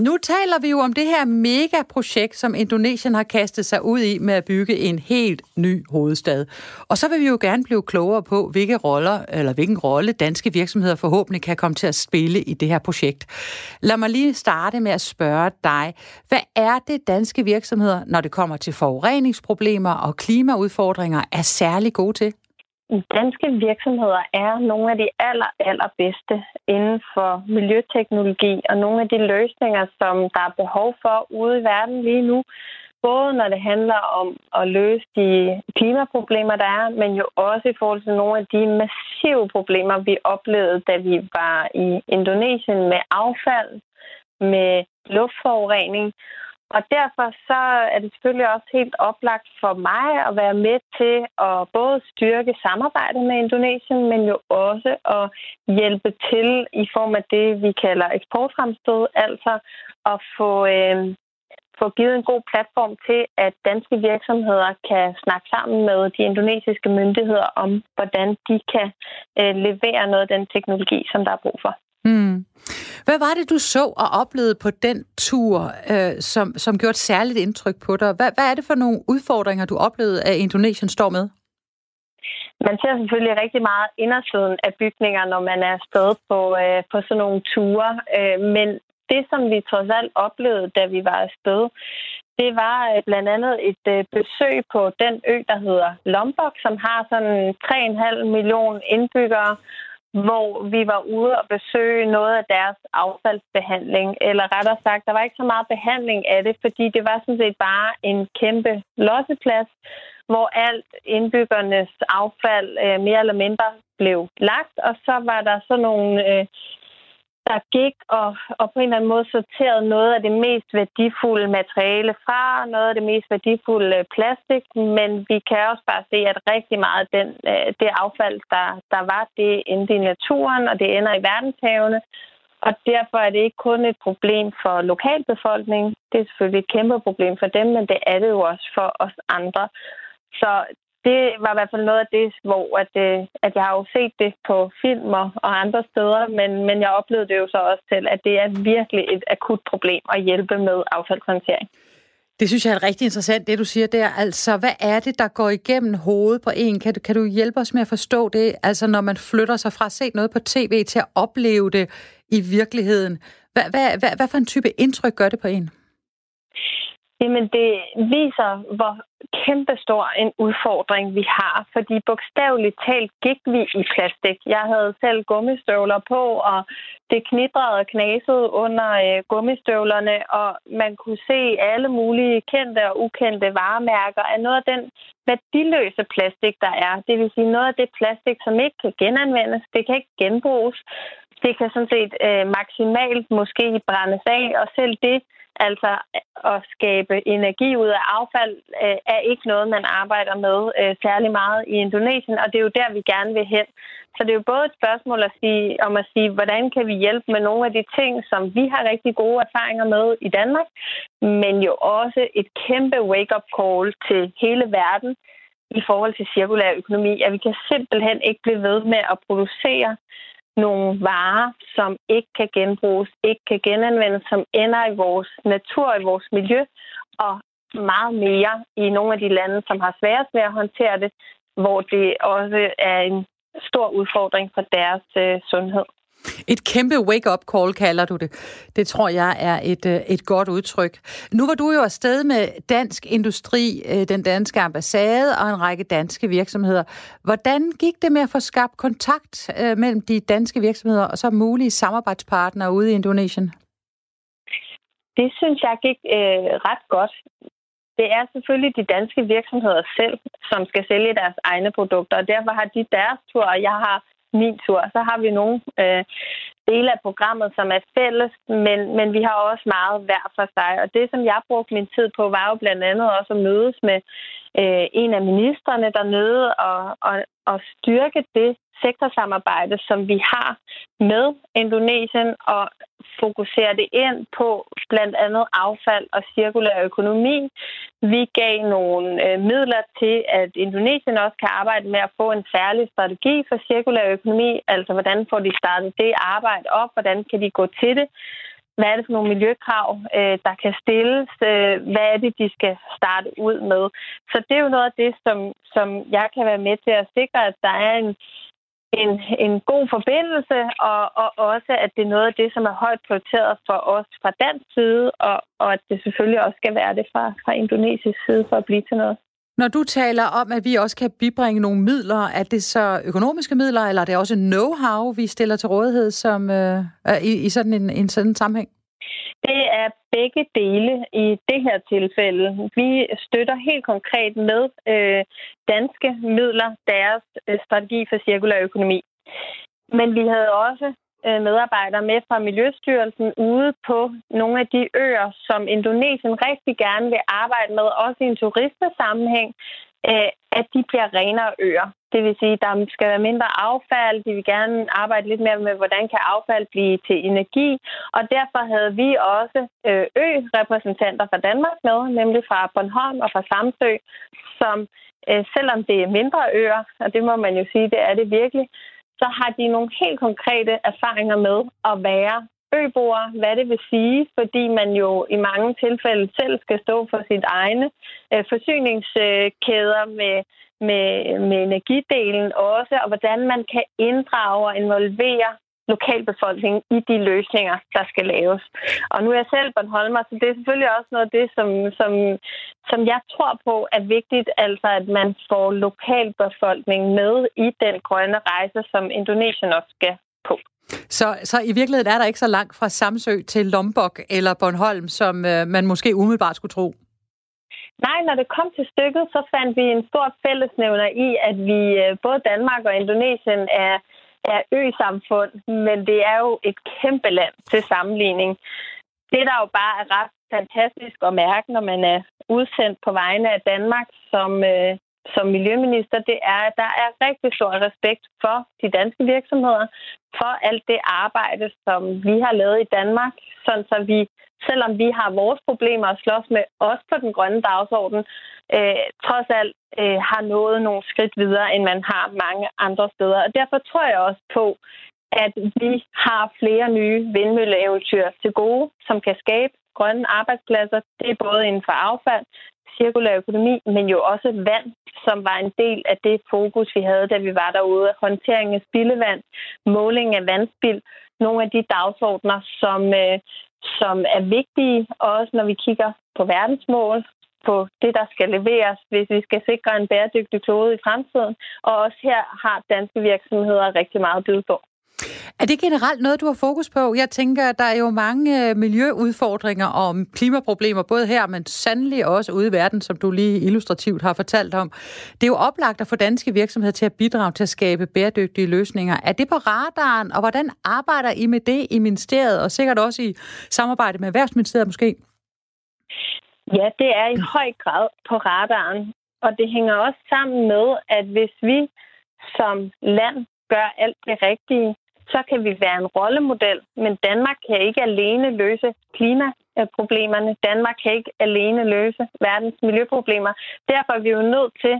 nu taler vi jo om det her megaprojekt, som Indonesien har kastet sig ud i med at bygge en helt ny hovedstad. Og så vil vi jo gerne blive klogere på, hvilke roller, eller hvilken rolle danske virksomheder forhåbentlig kan komme til at spille i det her projekt. Lad mig lige starte med at spørge dig, hvad er det danske virksomheder, når det kommer til forureningsproblemer og klimaudfordringer, er særlig gode til? Danske virksomheder er nogle af de aller, allerbedste inden for miljøteknologi og nogle af de løsninger, som der er behov for ude i verden lige nu. Både når det handler om at løse de klimaproblemer, der er, men jo også i forhold til nogle af de massive problemer, vi oplevede, da vi var i Indonesien med affald, med luftforurening og derfor så er det selvfølgelig også helt oplagt for mig at være med til at både styrke samarbejdet med Indonesien, men jo også at hjælpe til i form af det, vi kalder eksportfremstød, altså at få, øh, få givet en god platform til, at danske virksomheder kan snakke sammen med de indonesiske myndigheder om, hvordan de kan øh, levere noget af den teknologi, som der er brug for. Mm. Hvad var det, du så og oplevede på den tur, øh, som, som gjorde et særligt indtryk på dig? Hvad, hvad er det for nogle udfordringer, du oplevede, at Indonesien står med? Man ser selvfølgelig rigtig meget indersiden af bygninger, når man er afsted på, øh, på sådan nogle ture. Øh, men det, som vi trods alt oplevede, da vi var afsted, det var øh, blandt andet et øh, besøg på den ø, der hedder Lombok, som har sådan 3,5 millioner indbyggere, hvor vi var ude og besøge noget af deres affaldsbehandling. Eller rettere sagt, der var ikke så meget behandling af det, fordi det var sådan set bare en kæmpe losseplads, hvor alt indbyggernes affald øh, mere eller mindre blev lagt, og så var der sådan nogle øh, der gik og, og på en eller anden måde sorterede noget af det mest værdifulde materiale fra, noget af det mest værdifulde plastik, men vi kan også bare se, at rigtig meget af den, øh, det affald, der, der var, det endte i naturen, og det ender i verdenshavene. Og derfor er det ikke kun et problem for lokalbefolkningen. Det er selvfølgelig et kæmpe problem for dem, men det er det jo også for os andre. Så det var i hvert fald noget af det, hvor at, øh, at jeg har jo set det på filmer og andre steder, men, men jeg oplevede det jo så også til, at det er virkelig et akut problem at hjælpe med affaldshåndtering. Det synes jeg er rigtig interessant, det du siger der. Altså, hvad er det, der går igennem hovedet på en? Kan du, kan du hjælpe os med at forstå det? Altså, når man flytter sig fra at se noget på tv til at opleve det i virkeligheden. Hvad, hvad, hvad, hvad for en type indtryk gør det på en? Jamen, det viser, hvor kæmpestor en udfordring vi har, fordi bogstaveligt talt gik vi i plastik. Jeg havde selv gummistøvler på, og det knidrede og knasede under øh, gummistøvlerne, og man kunne se alle mulige kendte og ukendte varemærker af noget af den værdiløse plastik, der er. Det vil sige noget af det plastik, som ikke kan genanvendes, det kan ikke genbruges. Det kan sådan set øh, maksimalt måske brændes af, og selv det Altså at skabe energi ud af affald øh, er ikke noget, man arbejder med øh, særlig meget i Indonesien, og det er jo der, vi gerne vil hen. Så det er jo både et spørgsmål at sige, om at sige, hvordan kan vi hjælpe med nogle af de ting, som vi har rigtig gode erfaringer med i Danmark, men jo også et kæmpe wake-up call til hele verden i forhold til cirkulær økonomi, at vi kan simpelthen ikke blive ved med at producere nogle varer, som ikke kan genbruges, ikke kan genanvendes, som ender i vores natur, i vores miljø, og meget mere i nogle af de lande, som har sværest ved at håndtere det, hvor det også er en stor udfordring for deres øh, sundhed. Et kæmpe wake-up call kalder du det. Det tror jeg er et, øh, et godt udtryk. Nu var du jo afsted med Dansk Industri, øh, den danske ambassade og en række danske virksomheder. Hvordan gik det med at få skabt kontakt øh, mellem de danske virksomheder og så mulige samarbejdspartnere ude i Indonesien? Det synes jeg gik øh, ret godt. Det er selvfølgelig de danske virksomheder selv, som skal sælge deres egne produkter, og derfor har de deres tur, og jeg har min tur. Så har vi nogle øh, dele af programmet, som er fælles, men, men vi har også meget hver for sig. Og det, som jeg brugte min tid på, var jo blandt andet også at mødes med øh, en af ministerne dernede og, og, og styrke det sektorsamarbejde, som vi har med Indonesien, og fokusere det ind på blandt andet affald og cirkulær økonomi. Vi gav nogle øh, midler til, at Indonesien også kan arbejde med at få en særlig strategi for cirkulær økonomi, altså hvordan får de startet det arbejde op, hvordan kan de gå til det, hvad er det for nogle miljøkrav, øh, der kan stilles, øh, hvad er det, de skal starte ud med. Så det er jo noget af det, som, som jeg kan være med til at sikre, at der er en, en, en god forbindelse, og, og også, at det er noget af det, som er højt prioriteret for os fra dansk side, og, og at det selvfølgelig også skal være det fra, fra indonesisk side for at blive til noget. Når du taler om, at vi også kan bibringe nogle midler, er det så økonomiske midler, eller er det også know-how, vi stiller til rådighed som, øh, i, i sådan en, en sådan sammenhæng? Det er begge dele i det her tilfælde. Vi støtter helt konkret med øh, danske midler deres øh, strategi for cirkulær økonomi. Men vi havde også øh, medarbejdere med fra Miljøstyrelsen ude på nogle af de øer, som Indonesien rigtig gerne vil arbejde med, også i en turistesammenhæng, øh, at de bliver renere øer. Det vil sige, at der skal være mindre affald. De vil gerne arbejde lidt mere med, hvordan kan affald blive til energi. Og derfor havde vi også øh, ø-repræsentanter fra Danmark med, nemlig fra Bornholm og fra Samsø, som øh, selvom det er mindre øer, og det må man jo sige, det er det virkelig, så har de nogle helt konkrete erfaringer med at være øboer, hvad det vil sige, fordi man jo i mange tilfælde selv skal stå for sit egne øh, forsyningskæder med, med, med energidelen også, og hvordan man kan inddrage og involvere lokalbefolkningen i de løsninger, der skal laves. Og nu er jeg selv Bornholmer, så det er selvfølgelig også noget af det, som, som, som jeg tror på er vigtigt, altså at man får lokalbefolkningen med i den grønne rejse, som Indonesien også skal på. Så, så i virkeligheden er der ikke så langt fra Samsø til Lombok eller Bornholm, som øh, man måske umiddelbart skulle tro? Nej, når det kom til stykket, så fandt vi en stor fællesnævner i, at vi øh, både Danmark og Indonesien er er ø-samfund, men det er jo et kæmpe land til sammenligning. Det, der jo bare er ret fantastisk at mærke, når man er udsendt på vegne af Danmark som, øh, som miljøminister, det er, at der er rigtig stor respekt for de danske virksomheder, for alt det arbejde, som vi har lavet i Danmark, sådan så vi, selvom vi har vores problemer at slås med, også på den grønne dagsorden, øh, trods alt øh, har nået nogle skridt videre, end man har mange andre steder. Og derfor tror jeg også på, at vi har flere nye vindmølleeventyr til gode, som kan skabe grønne arbejdspladser. Det er både inden for affald, cirkulær økonomi, men jo også vand, som var en del af det fokus, vi havde, da vi var derude. Håndtering af spildevand, måling af vandspild, nogle af de dagsordner, som, øh, som er vigtige, også når vi kigger på verdensmål, på det, der skal leveres, hvis vi skal sikre en bæredygtig klode i fremtiden. Og også her har danske virksomheder rigtig meget at byde på. Er det generelt noget, du har fokus på? Jeg tænker, at der er jo mange øh, miljøudfordringer og klimaproblemer, både her, men sandelig også ude i verden, som du lige illustrativt har fortalt om. Det er jo oplagt at få danske virksomheder til at bidrage til at skabe bæredygtige løsninger. Er det på radaren, og hvordan arbejder I med det i ministeriet, og sikkert også i samarbejde med Erhvervsministeriet måske? Ja, det er i høj grad på radaren, og det hænger også sammen med, at hvis vi som land gør alt det rigtige, så kan vi være en rollemodel, men Danmark kan ikke alene løse klimaproblemerne. Danmark kan ikke alene løse verdens miljøproblemer. Derfor er vi jo nødt til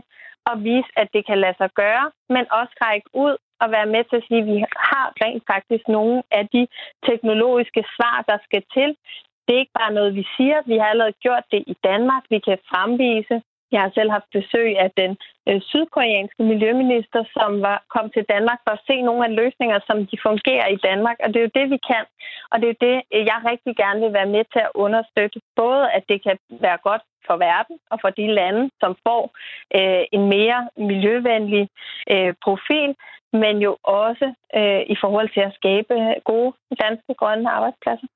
at vise, at det kan lade sig gøre, men også række ud og være med til at sige, at vi har rent faktisk nogle af de teknologiske svar, der skal til. Det er ikke bare noget, vi siger. Vi har allerede gjort det i Danmark. Vi kan fremvise jeg har selv haft besøg af den øh, sydkoreanske miljøminister, som var, kom til Danmark for at se nogle af løsninger, som de fungerer i Danmark. Og det er jo det, vi kan. Og det er jo det, jeg rigtig gerne vil være med til at understøtte. Både at det kan være godt for verden og for de lande, som får øh, en mere miljøvenlig øh, profil, men jo også øh, i forhold til at skabe gode danske grønne arbejdspladser.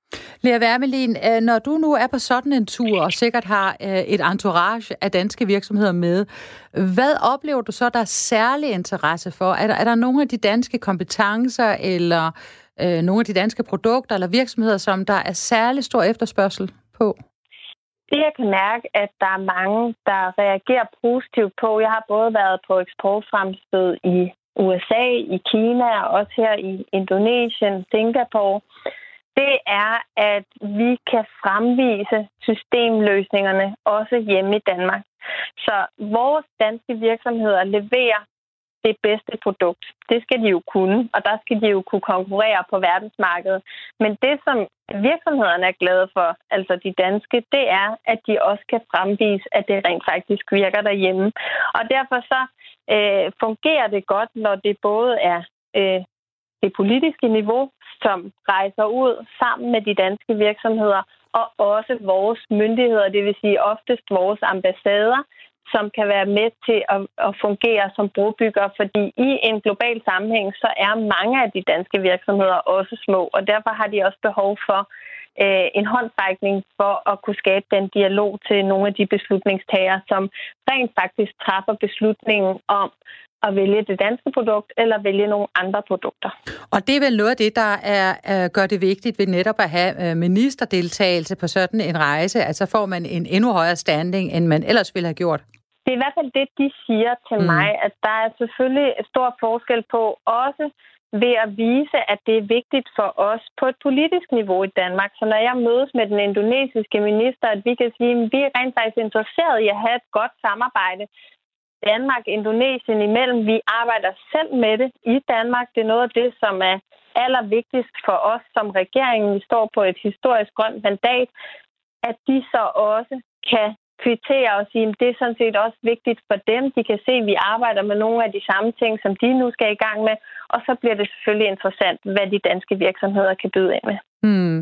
Lea Wermelin, øh, når du nu er på sådan en tur og sikkert har øh, et entourage af danske virksomheder med, hvad oplever du så, der er særlig interesse for? Er der, er der nogle af de danske kompetencer eller øh, nogle af de danske produkter eller virksomheder, som der er særlig stor efterspørgsel på? Det, jeg kan mærke, at der er mange, der reagerer positivt på. Jeg har både været på eksportfremstød i USA, i Kina og også her i Indonesien, Singapore det er, at vi kan fremvise systemløsningerne også hjemme i Danmark. Så vores danske virksomheder leverer det bedste produkt. Det skal de jo kunne, og der skal de jo kunne konkurrere på verdensmarkedet. Men det, som virksomhederne er glade for, altså de danske, det er, at de også kan fremvise, at det rent faktisk virker derhjemme. Og derfor så øh, fungerer det godt, når det både er øh, det politiske niveau, som rejser ud sammen med de danske virksomheder, og også vores myndigheder, det vil sige oftest vores ambassader, som kan være med til at, at fungere som brobygger, fordi i en global sammenhæng, så er mange af de danske virksomheder også små, og derfor har de også behov for øh, en håndrækning for at kunne skabe den dialog til nogle af de beslutningstagere, som rent faktisk træffer beslutningen om, at vælge det danske produkt eller vælge nogle andre produkter. Og det er vel noget af det, der er, uh, gør det vigtigt ved netop at have uh, ministerdeltagelse på sådan en rejse. Altså får man en endnu højere standing, end man ellers ville have gjort. Det er i hvert fald det, de siger til mm. mig, at der er selvfølgelig stor forskel på også ved at vise, at det er vigtigt for os på et politisk niveau i Danmark. Så når jeg mødes med den indonesiske minister, at vi kan sige, at vi er rent faktisk interesseret i at have et godt samarbejde Danmark Indonesien imellem. Vi arbejder selv med det i Danmark. Det er noget af det, som er allervigtigst for os som regeringen. Vi står på et historisk grønt mandat, at de så også kan kvittere og sige, at det er sådan set også vigtigt for dem. De kan se, at vi arbejder med nogle af de samme ting, som de nu skal i gang med. Og så bliver det selvfølgelig interessant, hvad de danske virksomheder kan byde ind med. Hmm.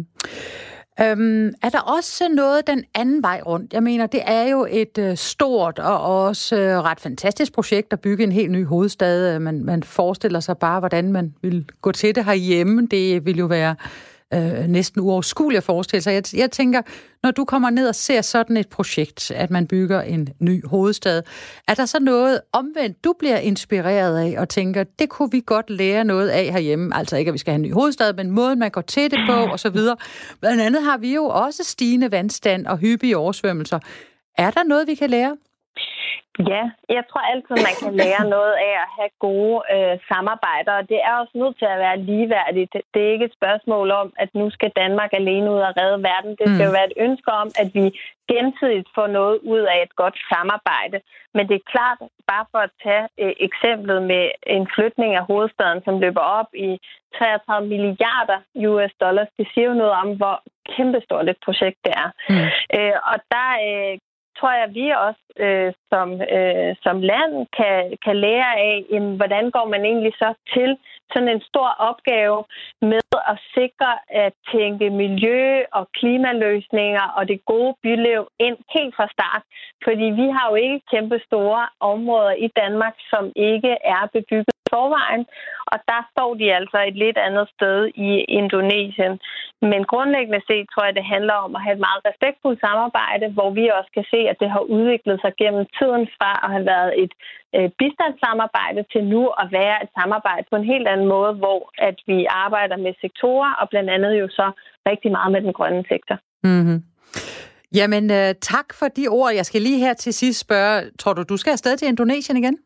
Øhm, er der også noget den anden vej rundt? Jeg mener, det er jo et øh, stort og også øh, ret fantastisk projekt at bygge en helt ny hovedstad. Øh, man, man forestiller sig bare, hvordan man vil gå til det herhjemme. Det vil jo være øh, næsten uoverskuelig at forestille sig. Jeg, jeg tænker, når du kommer ned og ser sådan et projekt, at man bygger en ny hovedstad, er der så noget omvendt, du bliver inspireret af og tænker, det kunne vi godt lære noget af herhjemme? Altså ikke, at vi skal have en ny hovedstad, men måden, man går til det på osv. så. Blandt andet har vi jo også stigende vandstand og hyppige oversvømmelser. Er der noget, vi kan lære? Ja, jeg tror altid, man kan lære noget af at have gode øh, samarbejder, og det er også nødt til at være ligeværdigt. Det er ikke et spørgsmål om, at nu skal Danmark alene ud og redde verden. Det skal mm. jo være et ønske om, at vi gensidigt får noget ud af et godt samarbejde. Men det er klart, bare for at tage øh, eksemplet med en flytning af hovedstaden, som løber op i 33 milliarder US dollars, det siger jo noget om, hvor kæmpestort et projekt det er. Mm. Øh, og der øh, tror jeg, at vi også øh, som, øh, som land kan, kan lære af, jamen, hvordan går man egentlig så til sådan en stor opgave med at sikre at tænke miljø og klimaløsninger og det gode byliv ind helt fra start. Fordi vi har jo ikke kæmpe store områder i Danmark, som ikke er bebygget forvejen, og der står de altså et lidt andet sted i Indonesien. Men grundlæggende set tror jeg, det handler om at have et meget respektfuldt samarbejde, hvor vi også kan se, at det har udviklet sig gennem tiden fra at have været et øh, bistandssamarbejde til nu at være et samarbejde på en helt anden måde, hvor at vi arbejder med sektorer, og blandt andet jo så rigtig meget med den grønne sektor. Mm-hmm. Jamen, øh, tak for de ord. Jeg skal lige her til sidst spørge, tror du, du skal afsted til Indonesien igen?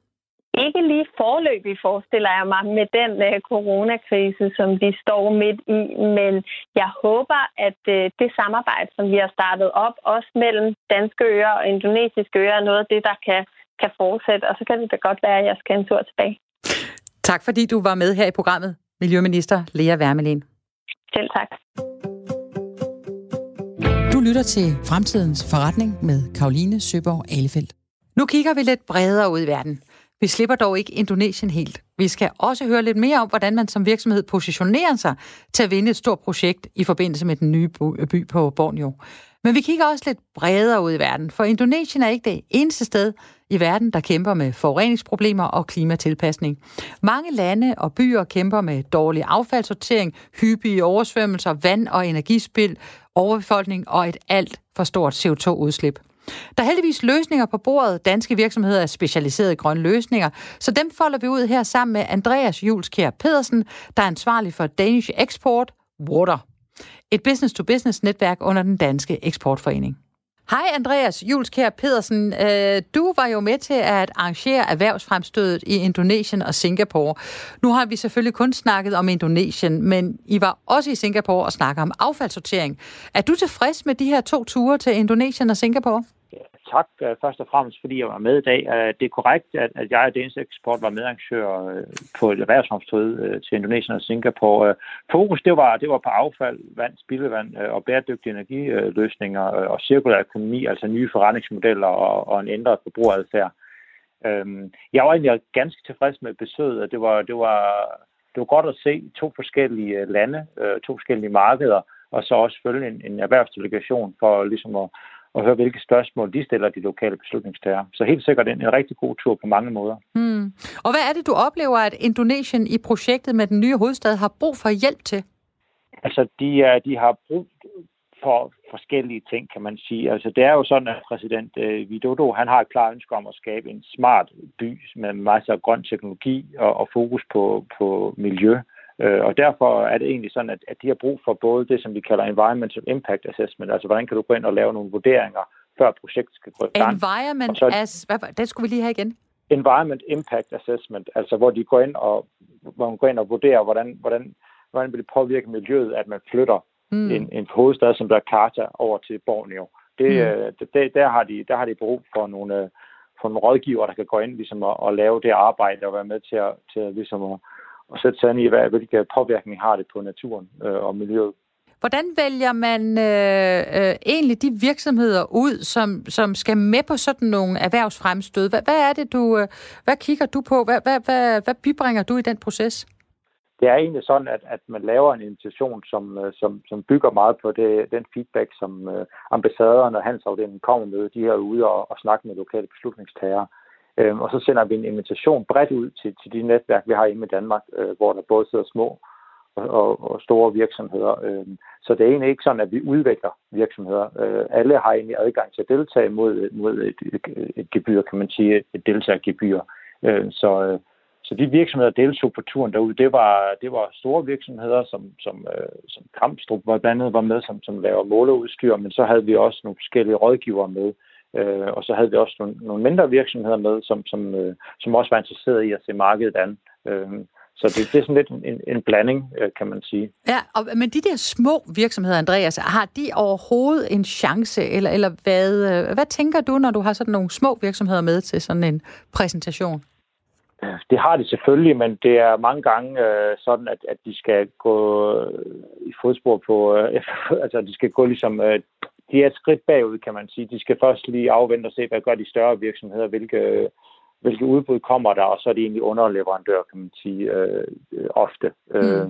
Ikke lige forløbig, forestiller jeg mig, med den uh, coronakrise, som vi står midt i. Men jeg håber, at uh, det samarbejde, som vi har startet op, også mellem danske øer og indonesiske øer, er noget af det, der kan, kan fortsætte. Og så kan det da godt være, at jeg skal en tur tilbage. Tak fordi du var med her i programmet, Miljøminister Lea Wermelin. Selv tak. Du lytter til Fremtidens Forretning med Karoline Søborg Alefeldt. Nu kigger vi lidt bredere ud i verden. Vi slipper dog ikke Indonesien helt. Vi skal også høre lidt mere om, hvordan man som virksomhed positionerer sig til at vinde et stort projekt i forbindelse med den nye by på Borneo. Men vi kigger også lidt bredere ud i verden, for Indonesien er ikke det eneste sted i verden, der kæmper med forureningsproblemer og klimatilpasning. Mange lande og byer kæmper med dårlig affaldssortering, hyppige oversvømmelser, vand- og energispil, overbefolkning og et alt for stort CO2-udslip. Der er heldigvis løsninger på bordet. Danske virksomheder er specialiseret i grønne løsninger, så dem folder vi ud her sammen med Andreas Julskær Pedersen, der er ansvarlig for Danish Export Water. Et business-to-business netværk under den danske eksportforening. Hej Andreas Julskær Pedersen. Øh, du var jo med til at arrangere erhvervsfremstødet i Indonesien og Singapore. Nu har vi selvfølgelig kun snakket om Indonesien, men I var også i Singapore og snakker om affaldssortering. Er du tilfreds med de her to ture til Indonesien og Singapore? Tak uh, først og fremmest, fordi jeg var med i dag. Uh, det er korrekt, at, at jeg og Danish Export var medarrangør uh, på et erhvervsomstød uh, til Indonesien og Singapore. Uh, fokus det var, det var på affald, vand, spildevand uh, og bæredygtige energiløsninger uh, og cirkulær økonomi, altså nye forretningsmodeller og, og en ændret forbrugeradfærd. Uh, jeg var egentlig ganske tilfreds med besøget, og det var, det var, det var godt at se to forskellige lande, uh, to forskellige markeder, og så også følge en, en erhvervsdelegation for ligesom at og høre, hvilke spørgsmål de stiller de lokale beslutningstagere. Så helt sikkert en, en rigtig god tur på mange måder. Hmm. Og hvad er det, du oplever, at Indonesien i projektet med den nye hovedstad har brug for hjælp til? Altså, de, de har brug for forskellige ting, kan man sige. Altså, det er jo sådan, at præsident øh, Widodo, han har et klart ønske om at skabe en smart by med masser af grøn teknologi og, og fokus på, på miljø. Øh, og derfor er det egentlig sådan, at, at de har brug for både det, som vi kalder environmental impact assessment, altså hvordan kan du gå ind og lave nogle vurderinger, før projektet skal gå i gang. Environment så, as... Hvad, det skulle vi lige have igen. Environment impact assessment, altså hvor de går ind og, hvor man går ind og vurderer, hvordan, hvordan, hvordan vil det påvirke miljøet, at man flytter mm. en, en hovedstad som Jakarta over til Borneo. Det, mm. Øh, det, der, har de, der har de brug for nogle, for nogle rådgiver, der kan gå ind ligesom, og, og lave det arbejde og være med til at, til, ligesom, at og sætte sig ind i, hvad, hvilke påvirkning har det på naturen øh, og miljøet. Hvordan vælger man øh, øh, egentlig de virksomheder ud, som, som skal med på sådan nogle erhvervsfremstød? Hvad, hvad er det, du, øh, hvad kigger du på? Hvad, hvad, hvad, hvad bibringer du i den proces? Det er egentlig sådan, at, at man laver en invitation, som, øh, som, som bygger meget på det, den feedback, som øh, ambassaderne og handelsafdelingen kommer med. De her ude og, og snakke med lokale beslutningstagere. Øhm, og så sender vi en invitation bredt ud til, til de netværk, vi har hjemme i Danmark, øh, hvor der både sidder små og, og, og store virksomheder. Øhm, så det er egentlig ikke sådan, at vi udvikler virksomheder. Øh, alle har egentlig adgang til at deltage mod, mod et, et, et gebyr, kan man sige, et deltagergebyr. Øh, så, øh, så de virksomheder, der deltog på turen derude, det var, det var store virksomheder, som, som, øh, som Kampstrup var blandt andet var med, som, som laver måleudstyr, men så havde vi også nogle forskellige rådgivere med, Øh, og så havde vi også nogle, nogle mindre virksomheder med, som, som, øh, som også var interesseret i at se markedet an. Øh, så det, det er sådan lidt en, en blanding, øh, kan man sige. Ja, og, men de der små virksomheder, Andreas, har de overhovedet en chance? Eller, eller hvad, øh, hvad tænker du, når du har sådan nogle små virksomheder med til sådan en præsentation? Det har de selvfølgelig, men det er mange gange øh, sådan, at, at de skal gå i fodspor på, øh, altså de skal gå ligesom øh, de er et skridt bagud, kan man sige. De skal først lige afvente og se, hvad gør de større virksomheder, hvilke, hvilke udbud kommer der, og så er de egentlig underleverandør, kan man sige, øh, ofte. Mm. Øh,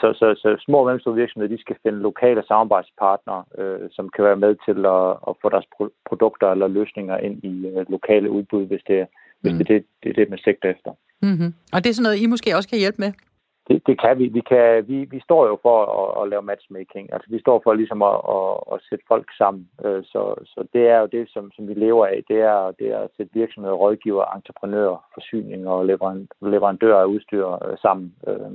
så, så, så små og mellemstore virksomheder, de skal finde lokale samarbejdspartnere, øh, som kan være med til at, at få deres pro- produkter eller løsninger ind i øh, lokale udbud, hvis det, hvis mm. det, det, det er det, man sigter efter. Mm-hmm. Og det er sådan noget, I måske også kan hjælpe med? Det, det kan vi. Vi, kan, vi, vi står jo for at, at lave matchmaking. Altså, vi står for ligesom at, at, at sætte folk sammen. Øh, så, så det er jo det, som, som vi lever af. Det er, det er at sætte virksomheder, rådgiver, entreprenører, forsyninger og leverandører af udstyr øh, sammen. Øh,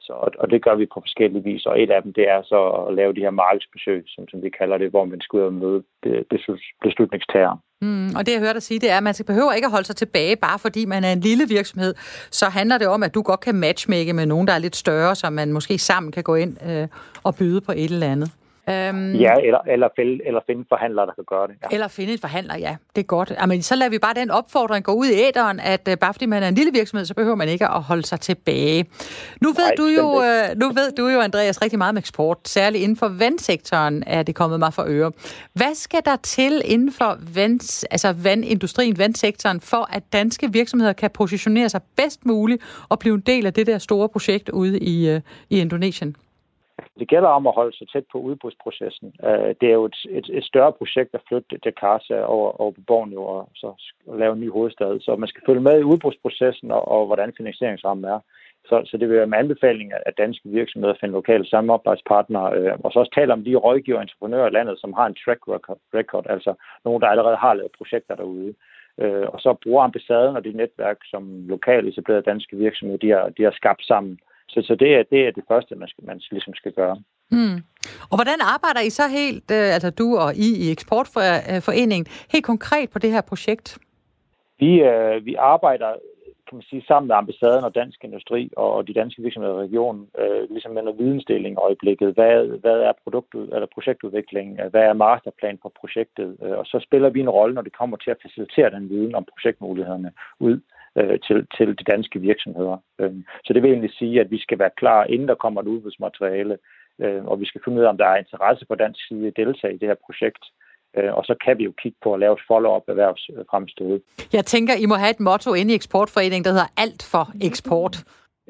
så, og det gør vi på forskellige vis, og et af dem det er så at lave de her markedsbesøg, som, som vi kalder det, hvor man skal ud og møde beslutningstager. Mm, og det jeg hørte dig sige, det er, at man behøver ikke at holde sig tilbage, bare fordi man er en lille virksomhed. Så handler det om, at du godt kan matchmake med nogen, der er lidt større, så man måske sammen kan gå ind øh, og byde på et eller andet. Øhm, ja, eller, eller, fælde, eller finde forhandlere, der kan gøre det. Ja. Eller finde et forhandler, ja. Det er godt. Jamen, så lader vi bare den opfordring gå ud i æderen, at uh, bare fordi man er en lille virksomhed, så behøver man ikke at holde sig tilbage. Nu ved, Nej, du jo, uh, nu ved du jo, Andreas, rigtig meget om eksport. Særligt inden for vandsektoren er det kommet mig for øre. Hvad skal der til inden for vand, altså vandindustrien, vandsektoren, for at danske virksomheder kan positionere sig bedst muligt og blive en del af det der store projekt ude i, uh, i Indonesien? Det gælder om at holde sig tæt på udbudsprocessen. Øh, det er jo et, et, et større projekt at flytte Jakarta over, over på Borneo og så lave en ny hovedstad. Så man skal følge med i udbudsprocessen og, og hvordan finansieringsrammen er. Så, så det vil være med anbefaling, at danske virksomheder finder lokale samarbejdspartnere, øh, og så også tale om de rådgiver og entreprenører i landet, som har en track record, record altså nogen, der allerede har lavet projekter derude. Øh, og så bruger ambassaden og de netværk, som lokalt etablerede danske virksomheder, de har, de har skabt sammen så, så det, er, det er det første, man, skal, man ligesom skal gøre. Mm. Og hvordan arbejder I så helt, øh, altså du og I i Eksportforeningen, helt konkret på det her projekt? Vi, øh, vi arbejder kan man sige, sammen med ambassaden og dansk industri og de danske virksomheder i regionen, øh, ligesom med noget vidensdeling i øjeblikket. Hvad, hvad er produkt, eller projektudviklingen? Hvad er masterplan for projektet? Øh, og så spiller vi en rolle, når det kommer til at facilitere den viden om projektmulighederne ud øh, til, til de danske virksomheder. Øh, så det vil egentlig sige, at vi skal være klar, inden der kommer et udbudsmateriale, øh, og vi skal finde ud af, om der er interesse på dansk side at deltage i det her projekt. Øh, og så kan vi jo kigge på at lave et follow-up erhvervsfremstød. Jeg tænker, I må have et motto inde i Eksportforeningen, der hedder alt for eksport.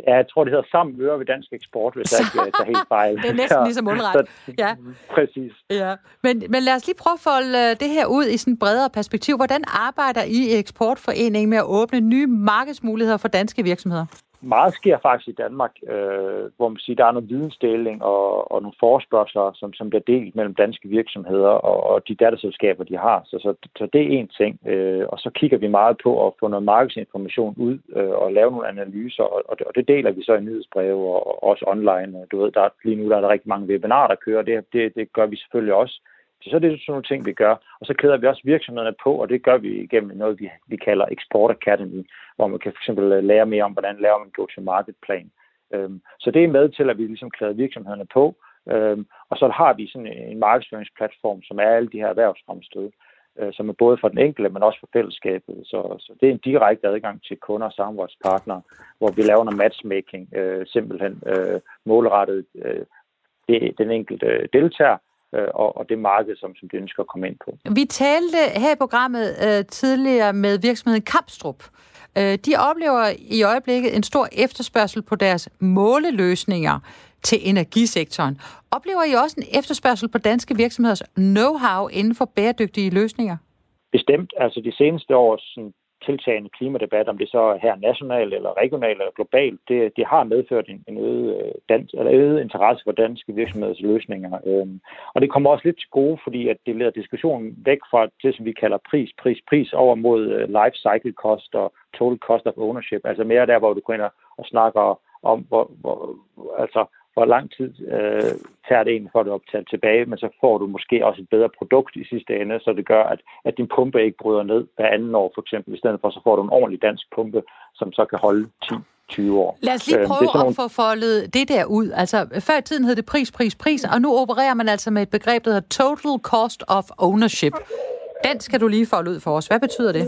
Ja, jeg tror, det hedder sammen ører ved dansk eksport, hvis jeg ikke tager helt fejl. det er næsten ligesom undret. Ja. Præcis. Ja. Men, men lad os lige prøve at folde øh, det her ud i sådan et bredere perspektiv. Hvordan arbejder I i Eksportforeningen med at åbne nye markedsmuligheder for danske virksomheder? Meget sker faktisk i Danmark, øh, hvor man siger, der er noget vidensdeling og, og nogle forspørgseler, som, som bliver delt mellem danske virksomheder og, og de datterselskaber, de har. Så, så, så det er en ting. Øh, og så kigger vi meget på at få noget markedsinformation ud øh, og lave nogle analyser, og, og, det, og det deler vi så i nyhedsbreve og, og også online. Du ved, der er, lige nu der er der rigtig mange webinarer, der kører, det, det, det gør vi selvfølgelig også. Så, så er det sådan nogle ting, vi gør. Og så klæder vi også virksomhederne på, og det gør vi igennem noget, vi, vi kalder Export Academy, hvor man kan fx øh, lære mere om, hvordan laver man go-to-market-plan. Øhm, så det er med til, at vi ligesom klæder virksomhederne på. Øhm, og så har vi sådan en markedsføringsplatform, som er alle de her erhvervsfremstød, øh, som er både for den enkelte, men også for fællesskabet. Så, så det er en direkte adgang til kunder og samarbejdspartnere, hvor vi laver noget matchmaking, øh, simpelthen øh, målrettet øh, det, den enkelte deltager, øh, og, og det marked, som, som de ønsker at komme ind på. Vi talte her i programmet øh, tidligere med virksomheden Kampstrup. Øh, de oplever i øjeblikket en stor efterspørgsel på deres måleløsninger til energisektoren. Oplever I også en efterspørgsel på danske virksomheders know-how inden for bæredygtige løsninger? Bestemt. Altså de seneste års sådan, tiltagende klimadebat, om det så er her nationalt eller regionalt eller globalt, det, det har medført en, en øget, øh, dans, eller øget interesse for danske virksomheders løsninger. Øhm, og det kommer også lidt til gode, fordi at det leder diskussionen væk fra det, som vi kalder pris, pris, pris over mod øh, life cycle cost og total cost of ownership. Altså mere der, hvor du går ind og snakker om, hvor, hvor, altså, hvor lang tid øh, tager det egentlig for at optage tilbage, men så får du måske også et bedre produkt i sidste ende, så det gør, at, at din pumpe ikke bryder ned hver anden år, for eksempel. I stedet for, så får du en ordentlig dansk pumpe, som så kan holde 10 20 år. Lad os lige øhm, prøve øh, at få foldet det der ud. Altså, før i tiden hed det pris, pris, pris, og nu opererer man altså med et begreb, der hedder total cost of ownership. Den skal du lige folde ud for os. Hvad betyder det?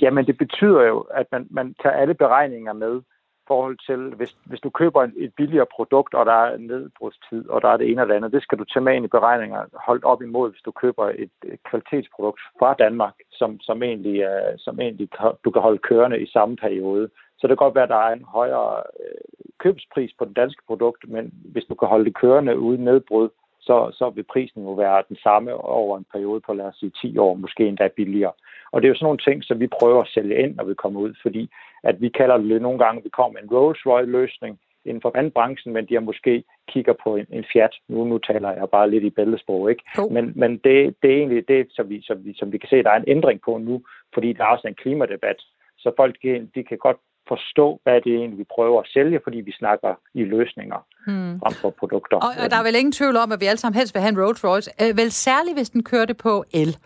Jamen, det betyder jo, at man, man tager alle beregninger med, forhold til, hvis, hvis du køber et, et billigere produkt, og der er nedbrudstid, og der er det ene eller andet, det skal du tage med ind i beregninger, holdt op imod, hvis du køber et, et kvalitetsprodukt fra Danmark, som, som, egentlig, uh, som egentlig du kan holde kørende i samme periode. Så det kan godt være, at der er en højere øh, købspris på det danske produkt, men hvis du kan holde det kørende uden nedbrud, så, så vil prisen jo være den samme over en periode på, lad os sige, 10 år, måske endda billigere. Og det er jo sådan nogle ting, som vi prøver at sælge ind, når vi kommer ud, fordi at vi kalder det nogle gange, vi kommer en Rolls-Royce-løsning inden for vandbranchen, men de har måske kigger på en, en Fiat. Nu, nu taler jeg bare lidt i bæltesprog, ikke? Oh. Men, men det, det er egentlig det, som vi, som, vi, som vi kan se, der er en ændring på nu, fordi der er også en klimadebat. Så folk de kan godt forstå, hvad det er egentlig, vi prøver at sælge, fordi vi snakker i løsninger hmm. frem for produkter. Og, og der er vel ingen tvivl om, at vi alle sammen helst vil have en Rolls Royce. Øh, vel særligt, hvis den kørte på el.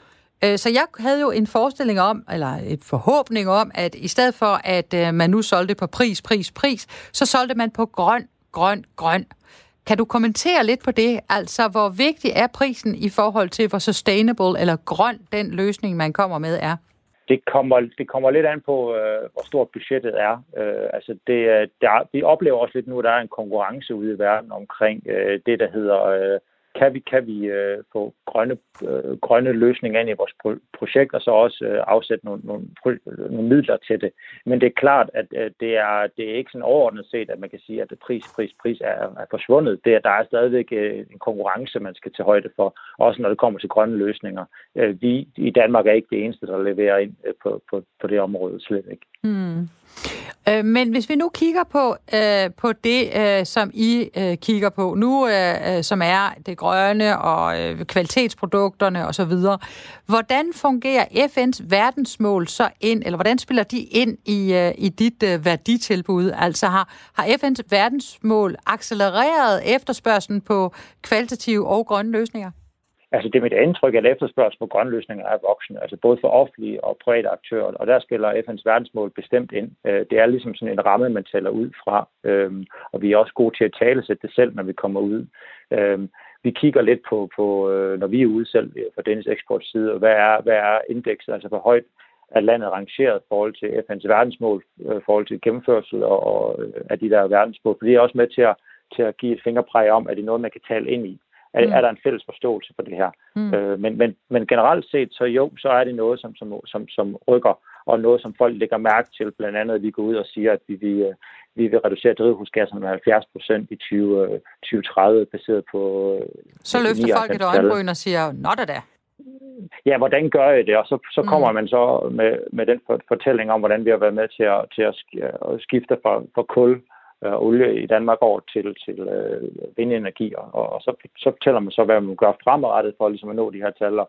Øh, så jeg havde jo en forestilling om, eller et forhåbning om, at i stedet for, at øh, man nu solgte på pris, pris, pris, så solgte man på grøn, grøn, grøn. Kan du kommentere lidt på det? Altså, hvor vigtig er prisen i forhold til, hvor sustainable eller grøn den løsning, man kommer med, er? Det kommer, det kommer lidt an på, øh, hvor stort budgettet er. Øh, altså det, øh, der, vi oplever også lidt nu, at der er en konkurrence ude i verden omkring øh, det, der hedder øh, kan vi, kan vi øh, få grønne, øh, grønne løsninger ind i vores pro- projekt, og så også øh, afsætte nogle, nogle, nogle midler til det. Men det er klart, at øh, det, er, det er ikke sådan overordnet set, at man kan sige, at pris, pris, pris er, er forsvundet. Det er, der er stadigvæk øh, en konkurrence, man skal til højde for, også når det kommer til grønne løsninger. Øh, vi i Danmark er ikke det eneste, der leverer ind øh, på, på, på det område, slet ikke. Mm. Øh, men hvis vi nu kigger på, øh, på det, øh, som I øh, kigger på nu, øh, øh som er det grønne og øh, kvalitetsprodukterne osv., hvordan fungerer FN's verdensmål så ind, eller hvordan spiller de ind i, øh, i dit øh, værditilbud? Altså har, har FN's verdensmål accelereret efterspørgselen på kvalitative og grønne løsninger? Altså det er mit indtryk, at efterspørgsel på grønne løsninger er voksende, altså både for offentlige og private aktører, og der spiller FN's verdensmål bestemt ind. Øh, det er ligesom sådan en ramme, man tæller ud fra, øhm, og vi er også gode til at tale sig det selv, når vi kommer ud. Øhm, vi kigger lidt på, på øh, når vi er ude selv øh, fra Dennis Eksports side, hvad er, hvad er indekset, altså hvor højt er landet rangeret i forhold til FN's verdensmål, i forhold til gennemførsel og, og af de der verdensmål, for det er også med til at, til at give et fingerpræg om, at det er noget, man kan tale ind i er, mm. er der en fælles forståelse for det her. Mm. Øh, men, men, men generelt set, så jo, så er det noget, som, som, som, som rykker, og noget, som folk lægger mærke til. Blandt andet, at vi går ud og siger, at vi, vi, øh, vi vil reducere drivhusgasserne med 70 procent i 20, 2030, øh, baseret på... Øh, så løfter folk et øjenbryn og siger, nå da da. Ja, hvordan gør I det? Og så, så kommer mm. man så med, med den fortælling om, hvordan vi har været med til at, til at skifte fra, fra kul øh, olie i Danmark over til, til øh, vindenergi, og, og så, så fortæller man så, hvad man gør fremadrettet for ligesom at nå de her tal, og,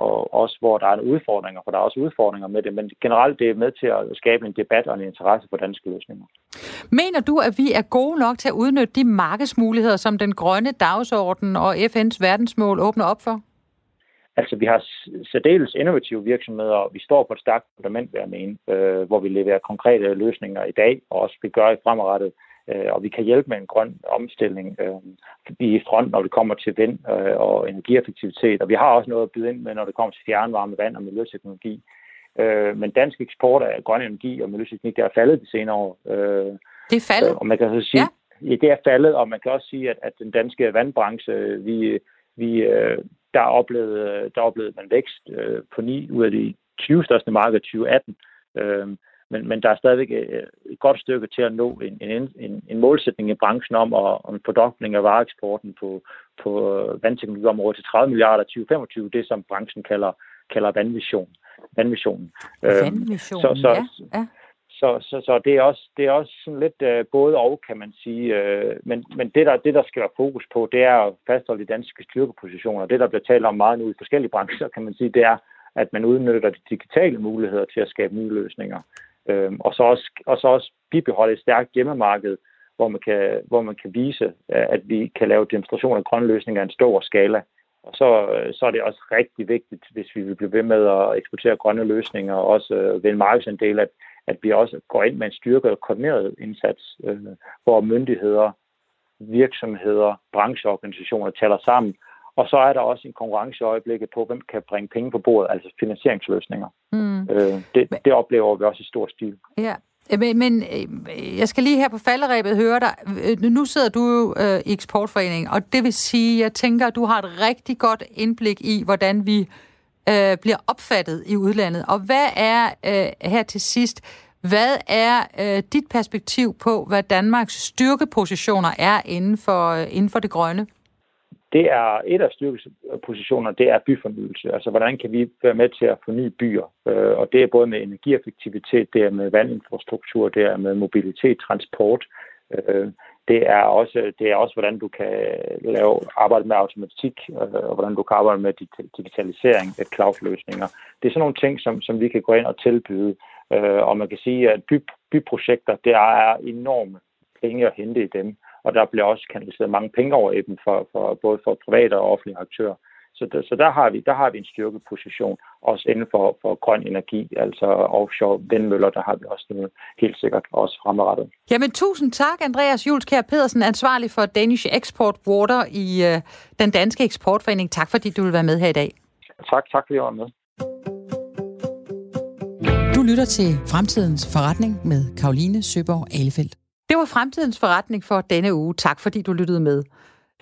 og også hvor der er udfordringer, for der er også udfordringer med det, men generelt det er med til at skabe en debat og en interesse for danske løsninger. Mener du, at vi er gode nok til at udnytte de markedsmuligheder, som den grønne dagsorden og FN's verdensmål åbner op for? Altså, vi har særdeles innovative virksomheder, og vi står på et stærkt fundament, vil jeg mene, øh, hvor vi leverer konkrete løsninger i dag, og også vi gør i fremadrettet. Øh, og vi kan hjælpe med en grøn omstilling. Øh, vi er i front, når det kommer til vind øh, og energieffektivitet, og vi har også noget at byde ind med, når det kommer til fjernvarme, vand og miljøteknologi. Øh, men dansk eksport af grøn energi og miljøteknik, der er faldet de senere år. Øh, det er faldet? Og man kan så sige, ja. ja. det er faldet, og man kan også sige, at, at den danske vandbranche, vi, vi, øh, der oplevede, der oplevede man vækst øh, på 9 ud af de 20 største markeder 2018. Øh, men, men der er stadigvæk øh, et godt stykke til at nå en, en, en, en målsætning i branchen om, at, om en fordobling af vareeksporten på, på vandteknologiområdet til 30 milliarder 2025, det som branchen kalder, kalder vandvision. Vandvisionen. Vandvisionen, så, så, ja. ja. Så, så, så det er også, det er også sådan lidt øh, både og, kan man sige. Øh, men men det, der, det, der skal være fokus på, det er at fastholde de danske styrkepositioner. Det, der bliver talt om meget nu i forskellige brancher, kan man sige, det er, at man udnytter de digitale muligheder til at skabe nye løsninger. Øh, og, så også, og så også bibeholde et stærkt hjemmemarked, hvor man kan, hvor man kan vise, øh, at vi kan lave demonstrationer af grønne løsninger i en stor skala. Og så, øh, så er det også rigtig vigtigt, hvis vi vil blive ved med at eksportere grønne løsninger, og også øh, ved en markedsandel, at, at vi også går ind med en styrket og koordineret indsats, øh, hvor myndigheder, virksomheder, brancheorganisationer taler sammen. Og så er der også en konkurrence i øjeblikket på, hvem kan bringe penge på bordet, altså finansieringsløsninger. Mm. Øh, det, det oplever vi også i stor stil. Ja, Men, men øh, jeg skal lige her på falderæbet høre dig. Øh, nu sidder du jo øh, i Eksportforeningen, og det vil sige, jeg tænker, at du har et rigtig godt indblik i, hvordan vi øh, bliver opfattet i udlandet. Og hvad er øh, her til sidst, hvad er øh, dit perspektiv på, hvad Danmarks styrkepositioner er inden for, øh, inden for det grønne? det er et af styrkepositionerne, det er byfornyelse. Altså, hvordan kan vi være med til at forny byer? Øh, og det er både med energieffektivitet, det er med vandinfrastruktur, det er med mobilitet, transport. Øh, det er også, det er også hvordan du kan lave arbejde med automatik, øh, og hvordan du kan arbejde med digitalisering, øh, cloud-løsninger. Det er sådan nogle ting, som, som vi kan gå ind og tilbyde. Øh, og man kan sige, at by, byprojekter, der er enorme penge at hente i dem og der bliver også kanaliseret mange penge over i dem, for, for, både for private og offentlige aktører. Så, der, så der, har vi, der har vi en styrkeposition, også inden for, for grøn energi, altså offshore vindmøller, der har vi også noget helt sikkert også fremadrettet. Jamen tusind tak, Andreas Julskær Pedersen, ansvarlig for Danish Export Water i øh, den danske eksportforening. Tak fordi du vil være med her i dag. Tak, tak fordi jeg var med. Du lytter til Fremtidens Forretning med Karoline Søborg Alefeldt. Det var fremtidens forretning for denne uge. Tak fordi du lyttede med.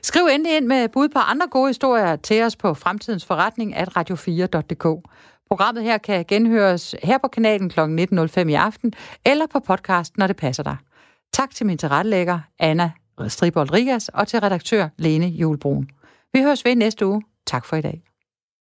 Skriv endelig ind med bud på andre gode historier til os på fremtidens forretning at radio4.dk. Programmet her kan genhøres her på kanalen kl. 19.05 i aften, eller på podcast, når det passer dig. Tak til min tilrettelægger, Anna Stribold Rigas, og til redaktør Lene Julbrun. Vi høres ved næste uge. Tak for i dag.